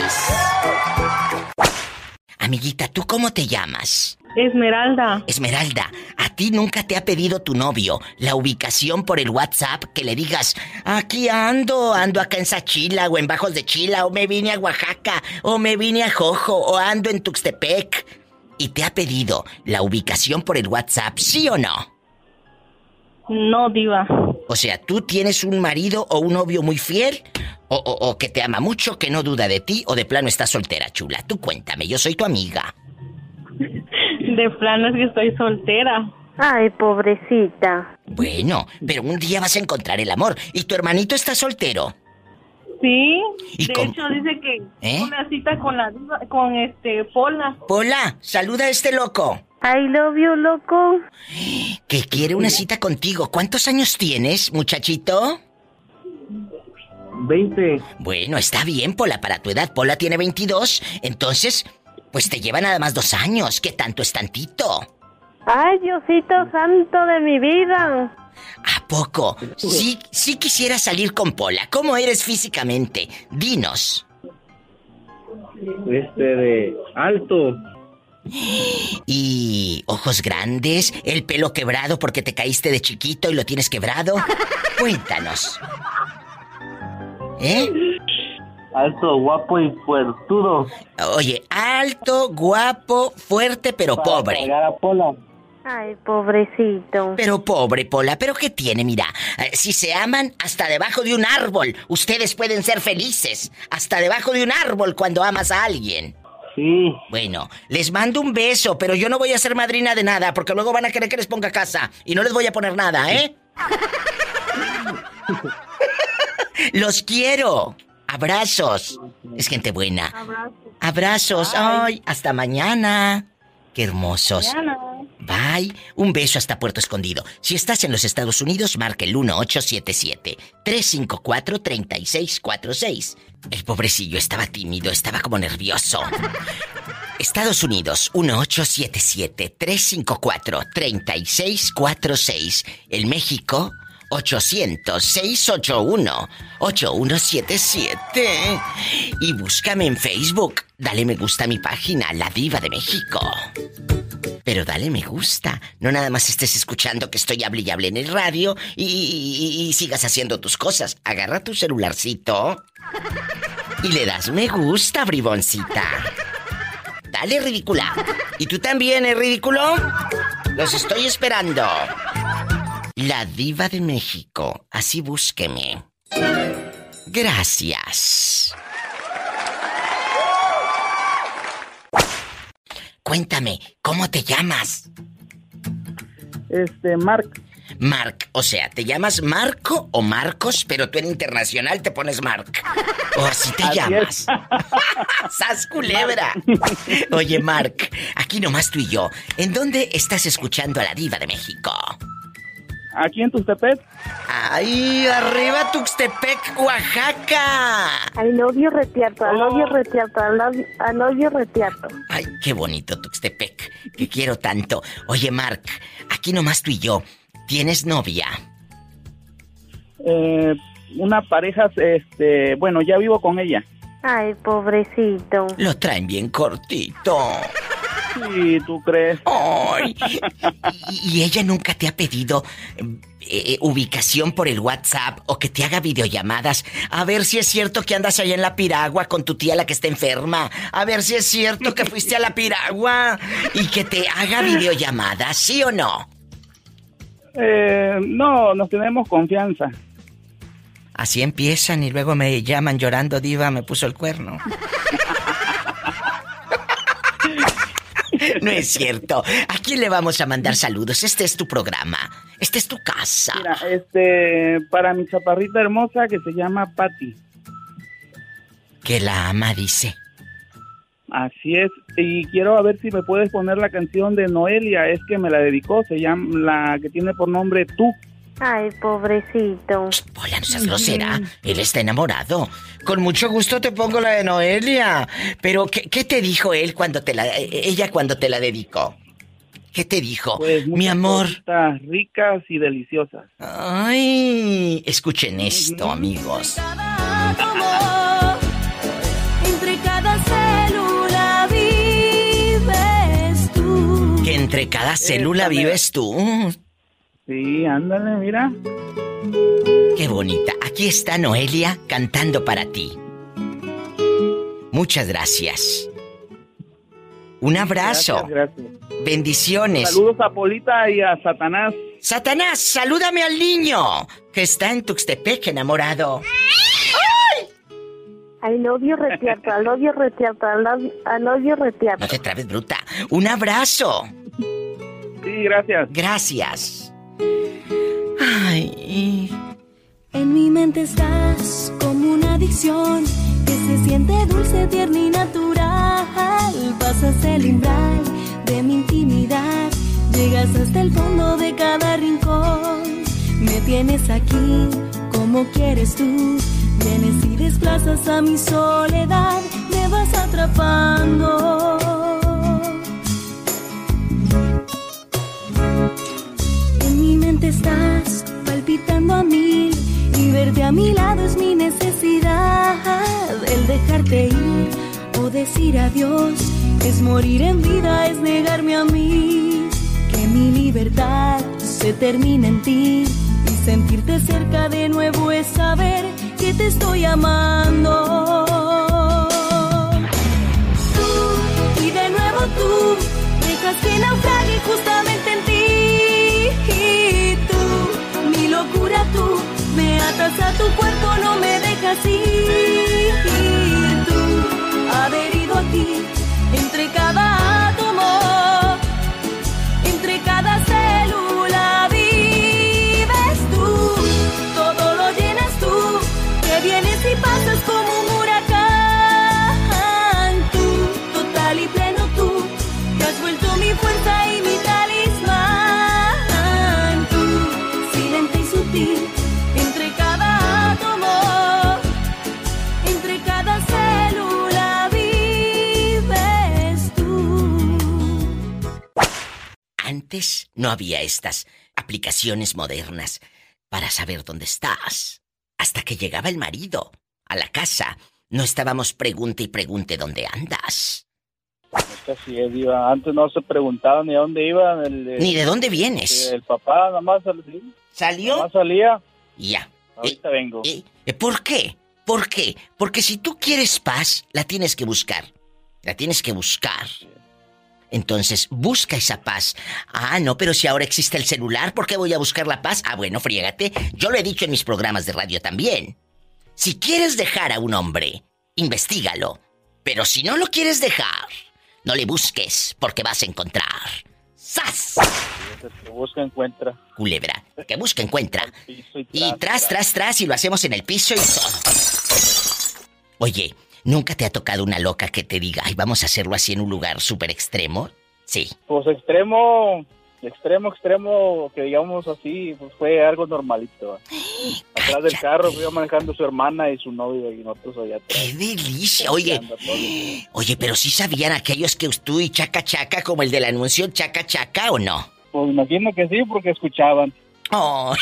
Amiguita, ¿tú cómo te llamas? Esmeralda. Esmeralda, ¿a ti nunca te ha pedido tu novio la ubicación por el WhatsApp que le digas, aquí ando, ando acá en Sachila o en Bajos de Chila o me vine a Oaxaca o me vine a Jojo o ando en Tuxtepec? ¿Y te ha pedido la ubicación por el WhatsApp, sí o no? No, diva. O sea, ¿tú tienes un marido o un novio muy fiel? O, o- o que te ama mucho, que no duda de ti, o de plano estás soltera, chula. Tú cuéntame, yo soy tu amiga. De plano es que estoy soltera. Ay, pobrecita. Bueno, pero un día vas a encontrar el amor. ¿Y tu hermanito está soltero? Sí. ¿Y de hecho dice que ¿Eh? una cita con la diva, con este Pola. Pola, saluda a este loco. I love you, loco. Que quiere una cita contigo. ¿Cuántos años tienes, muchachito? 20. Bueno, está bien, Pola, para tu edad. Pola tiene 22. Entonces, pues te lleva nada más dos años. ¿Qué tanto es tantito? Ay, Diosito santo de mi vida. ¿A poco? Sí, sí quisiera salir con Pola. ¿Cómo eres físicamente? Dinos. este de alto. Y ojos grandes, el pelo quebrado porque te caíste de chiquito y lo tienes quebrado. Cuéntanos. ¿Eh? Alto, guapo y fuertudo. Oye, alto, guapo, fuerte, pero pobre. Ay, pobrecito. Pero pobre, Pola, ¿pero qué tiene? Mira, eh, si se aman hasta debajo de un árbol, ustedes pueden ser felices. Hasta debajo de un árbol cuando amas a alguien. Sí. Bueno, les mando un beso, pero yo no voy a ser madrina de nada, porque luego van a querer que les ponga casa. Y no les voy a poner nada, ¿eh? Los quiero. Abrazos. Es gente buena. Abrazos. Ay, hasta mañana. Qué hermosos. Bye. Un beso hasta Puerto Escondido. Si estás en los Estados Unidos, marca el 1877-354-3646. El pobrecillo estaba tímido, estaba como nervioso. Estados Unidos, 1877-354-3646. El México, 800-681-8177. Y búscame en Facebook. Dale me gusta a mi página, La Diva de México. Pero dale me gusta. No nada más estés escuchando que estoy hable y hable en el radio y, y- sigas haciendo tus cosas. Agarra tu celularcito y le das me gusta, briboncita. Dale, ridícula. ¿Y tú también, eh, ridículo? Los estoy esperando. La diva de México. Así búsqueme. Gracias. Cuéntame, ¿cómo te llamas? Este, Mark. Mark, o sea, ¿te llamas Marco o Marcos? Pero tú en internacional te pones Mark. O así te Así llamas. ¡Sas culebra! Oye, Mark, aquí nomás tú y yo. ¿En dónde estás escuchando a la diva de México? Aquí en Tustepet. ¡Ay, arriba Tuxtepec, Oaxaca! Al novio retiarto, al novio retiarto, al novio, al novio retiarto. Ay, qué bonito Tuxtepec, que quiero tanto. Oye, Mark, aquí nomás tú y yo. ¿Tienes novia? Eh, una pareja, este, bueno, ya vivo con ella. Ay, pobrecito. Lo traen bien cortito. Sí, ¿tú crees? Ay. ¿Y, ella nunca te ha pedido eh, ubicación por el WhatsApp o que te haga videollamadas? A ver si es cierto que andas allá en la piragua con tu tía la que está enferma. A ver si es cierto que fuiste a la piragua y que te haga videollamadas, ¿sí o no? Eh, no, nos tenemos confianza. Así empiezan y luego me llaman llorando, diva, me puso el cuerno. No es cierto. ¿A quién le vamos a mandar saludos? Este es tu programa. Este es tu casa. Mira, este, para mi chaparrita hermosa que se llama Patty. Que la ama, dice. Así es. Y quiero a ver si me puedes poner la canción de Noelia. Es que me la dedicó. Se llama la que tiene por nombre Tú. Ay, pobrecito. Hola, no seas grosera. Él está enamorado. Con mucho gusto te pongo la de Noelia. Pero, ¿qué, qué te dijo él cuando te la... eh, ella cuando te la dedicó? ¿Qué te dijo? Pues, Mi amor. ricas y deliciosas. Ay, escuchen esto, amigos. Entre cada célula vives tú. Que entre cada célula vives tú. Sí, ándale, mira. Qué bonita. Aquí está Noelia cantando para ti. Muchas gracias. Un abrazo. Gracias, gracias. Bendiciones. Saludos a Polita y a Satanás. Satanás, salúdame al niño que está en Tuxtepec enamorado. Al novio retiarto, al novio retiarto, al novio, retiarto. No te trabes, bruta. Un abrazo. Sí, gracias. Gracias. Ay. En mi mente estás como una adicción que se siente dulce, tierna y natural. Pasas el umbral de mi intimidad, llegas hasta el fondo de cada rincón. Me tienes aquí como quieres tú, vienes y desplazas a mi soledad, me vas atrapando. Mente estás palpitando a mil y verte a mi lado es mi necesidad. El dejarte ir o decir adiós, es morir en vida, es negarme a mí. Que mi libertad se termina en ti y sentirte cerca de nuevo es saber que te estoy amando. Tú y de nuevo tú dejas que naufrague justamente locura tú, me atas a tu cuerpo, no me dejas ir. Antes no había estas aplicaciones modernas para saber dónde estás. Hasta que llegaba el marido a la casa, no estábamos pregunte y pregunte dónde andas. Es que así es, Diva. Antes no se preguntaba ni a dónde iba. El, Ni de dónde vienes. El papá nada más sal- sí, ¿Salió? nada más salía. Ya. Ahorita vengo. Eh, ¿Por qué? ¿Por qué? Porque si tú quieres paz, la tienes que buscar. La tienes que buscar. Entonces, busca esa paz. Ah, no, pero si ahora existe el celular, ¿por qué voy a buscar la paz? Ah, bueno, friégate. Yo lo he dicho en mis programas de radio también. Si quieres dejar a un hombre, investigalo. Pero si no lo quieres dejar, no le busques, porque vas a encontrar. ¡Sas! Que busca, encuentra. Culebra. Que busca, encuentra. Y tras, tras, tras, y lo hacemos en el piso y todo. Oye, ¿nunca te ha tocado una loca que te diga, ay, vamos a hacerlo así en un lugar súper extremo? Sí. Pues extremo, extremo, extremo, que digamos así, pues fue algo normalito. Atrás del carro iba manejando su hermana y su novio y nosotros allá atrás. ¡Qué delicia! Oye, oye, pero sí sabían aquellos que tú y Chaca Chaca, como el del anuncio Chaca Chaca, ¿o no? Pues imagino que sí, porque escuchaban. Oh.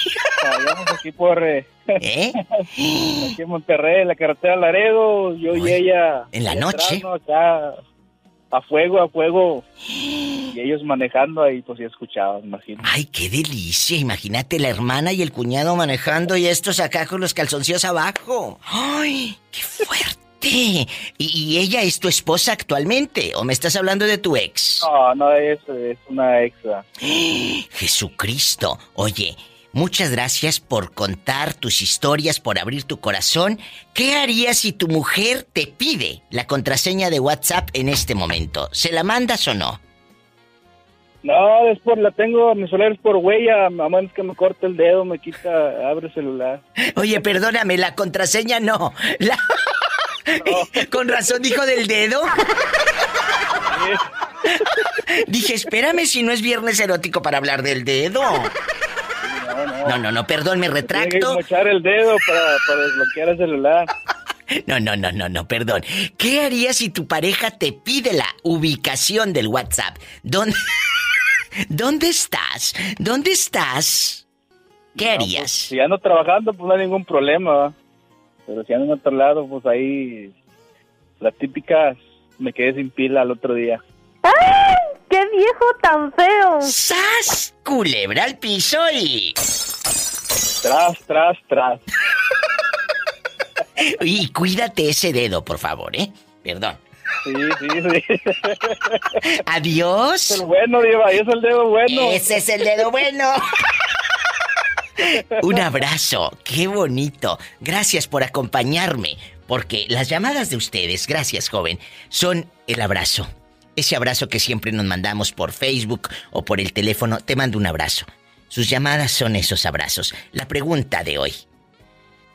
Allá aquí por... eh, ¿Eh? aquí en Monterrey, en la carretera Laredo, yo y ella... ¿En la noche? Acá, a fuego, a fuego. Y ellos manejando ahí, pues sí escuchaban, imagino. ¡Ay, qué delicia! Imagínate la hermana y el cuñado manejando y estos acá con los calzoncillos abajo. ¡Ay, qué fuerte! ¿Y, y ella es tu esposa actualmente? ¿O me estás hablando de tu ex? No, no es, es una extra. Jesucristo. Oye, muchas gracias por contar tus historias, por abrir tu corazón. ¿Qué harías si tu mujer te pide la contraseña de WhatsApp en este momento? ¿Se la mandas o no? No, es por, la tengo, mi celular es por huella, a menos que me corte el dedo, me quita, abre el celular. Oye, perdóname, la contraseña no. La- Con razón dijo del dedo. Dije, espérame si no es viernes erótico para hablar del dedo. No, no, no, perdón, me Tiene que retracto. mochar el dedo para, para desbloquear el celular. No, no, no, no, no, perdón. ¿Qué harías si tu pareja te pide la ubicación del WhatsApp? ¿Dónde, ¿Dónde estás? ¿Dónde estás? ¿Qué harías? Si ando trabajando, pues no hay ningún problema, ¿va? Pero si ando en otro lado, pues ahí, las típicas, me quedé sin pila al otro día. ¡Ay! ¡Qué viejo tan feo! ¡Sas! Culebra al piso y... Tras, tras, tras. Y cuídate ese dedo, por favor, ¿eh? Perdón. Sí, sí, sí. Adiós. Es el bueno, Diva, es el dedo bueno. Ese es el dedo bueno. Un abrazo, qué bonito. Gracias por acompañarme, porque las llamadas de ustedes, gracias joven, son el abrazo. Ese abrazo que siempre nos mandamos por Facebook o por el teléfono, te mando un abrazo. Sus llamadas son esos abrazos. La pregunta de hoy.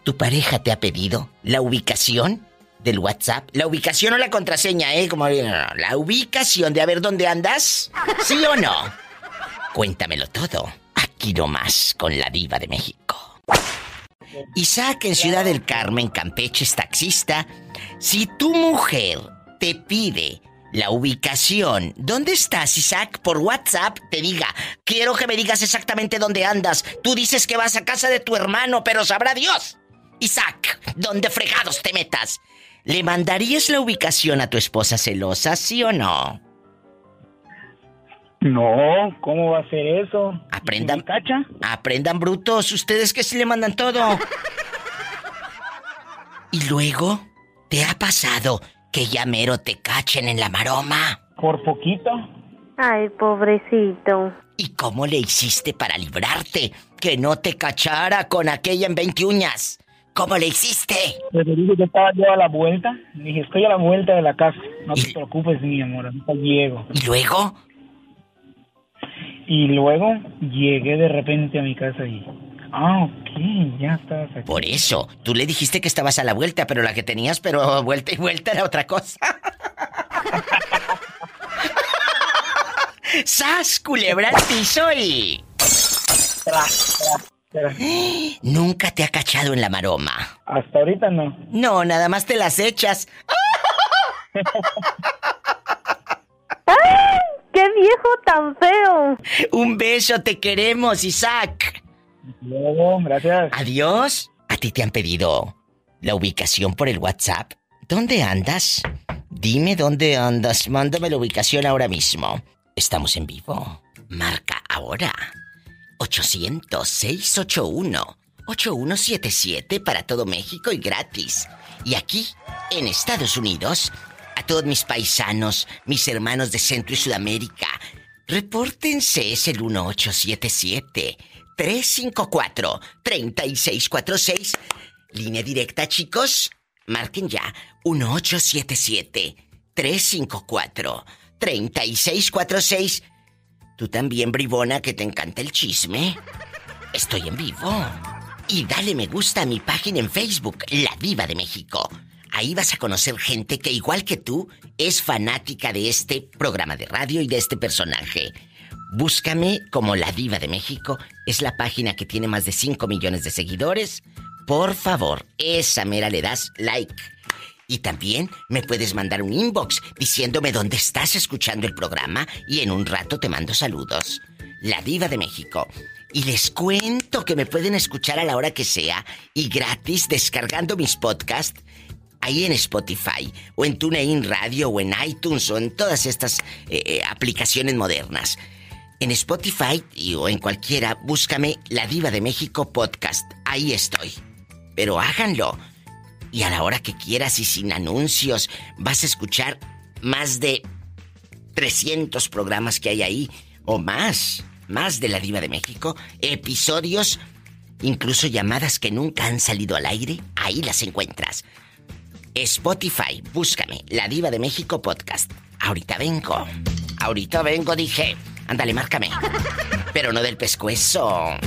¿Tu pareja te ha pedido la ubicación del WhatsApp? La ubicación o la contraseña, ¿eh? Como la ubicación de a ver dónde andas. ¿Sí o no? Cuéntamelo todo. Aquí nomás con la diva de México. Isaac en Ciudad del Carmen, Campeche, es taxista. Si tu mujer te pide la ubicación, ¿dónde estás, Isaac? Por WhatsApp te diga, quiero que me digas exactamente dónde andas. Tú dices que vas a casa de tu hermano, pero sabrá Dios. Isaac, ¿dónde fregados te metas? ¿Le mandarías la ubicación a tu esposa celosa, sí o no? No, ¿cómo va a ser eso? Aprendan. Aprendan brutos, ustedes que sí le mandan todo. y luego, ¿te ha pasado que ya mero te cachen en la maroma? Por poquito. Ay, pobrecito. ¿Y cómo le hiciste para librarte? Que no te cachara con aquella en 20 uñas. ¿Cómo le hiciste? Le dije que estaba yo a la vuelta. Le dije, estoy a la vuelta de la casa. No te preocupes, mi amor, ahorita llego. ¿Y luego? Y luego llegué de repente a mi casa y... Ah, ok, ya estás aquí. Por eso, tú le dijiste que estabas a la vuelta, pero la que tenías, pero vuelta y vuelta era otra cosa. ¡Sas, culebra al piso y... Nunca te ha cachado en la maroma. Hasta ahorita no. No, nada más te las echas. ¡Ay! ¡Qué viejo tan feo! Un beso, te queremos, Isaac. Gracias. Adiós. A ti te han pedido la ubicación por el WhatsApp. ¿Dónde andas? Dime dónde andas. Mándame la ubicación ahora mismo. Estamos en vivo. Marca ahora. 800-681-8177 para todo México y gratis. Y aquí, en Estados Unidos, a todos mis paisanos, mis hermanos de Centro y Sudamérica, repórtense, es el 1877 354 3646. Línea directa, chicos. Marquen ya 1877 354 3646. Tú también, bribona, que te encanta el chisme. Estoy en vivo. Y dale me gusta a mi página en Facebook, La Diva de México. Ahí vas a conocer gente que, igual que tú, es fanática de este programa de radio y de este personaje. Búscame como La Diva de México. Es la página que tiene más de 5 millones de seguidores. Por favor, esa mera le das like. Y también me puedes mandar un inbox diciéndome dónde estás escuchando el programa y en un rato te mando saludos. La Diva de México. Y les cuento que me pueden escuchar a la hora que sea y gratis descargando mis podcasts ahí en Spotify o en TuneIn Radio o en iTunes o en todas estas eh, eh, aplicaciones modernas. En Spotify y, o en cualquiera, búscame La Diva de México Podcast. Ahí estoy. Pero háganlo. Y a la hora que quieras y sin anuncios, vas a escuchar más de 300 programas que hay ahí, o más, más de la Diva de México, episodios, incluso llamadas que nunca han salido al aire, ahí las encuentras. Spotify, búscame, La Diva de México Podcast. Ahorita vengo, ahorita vengo, dije. Ándale, márcame. Pero no del pescuezo.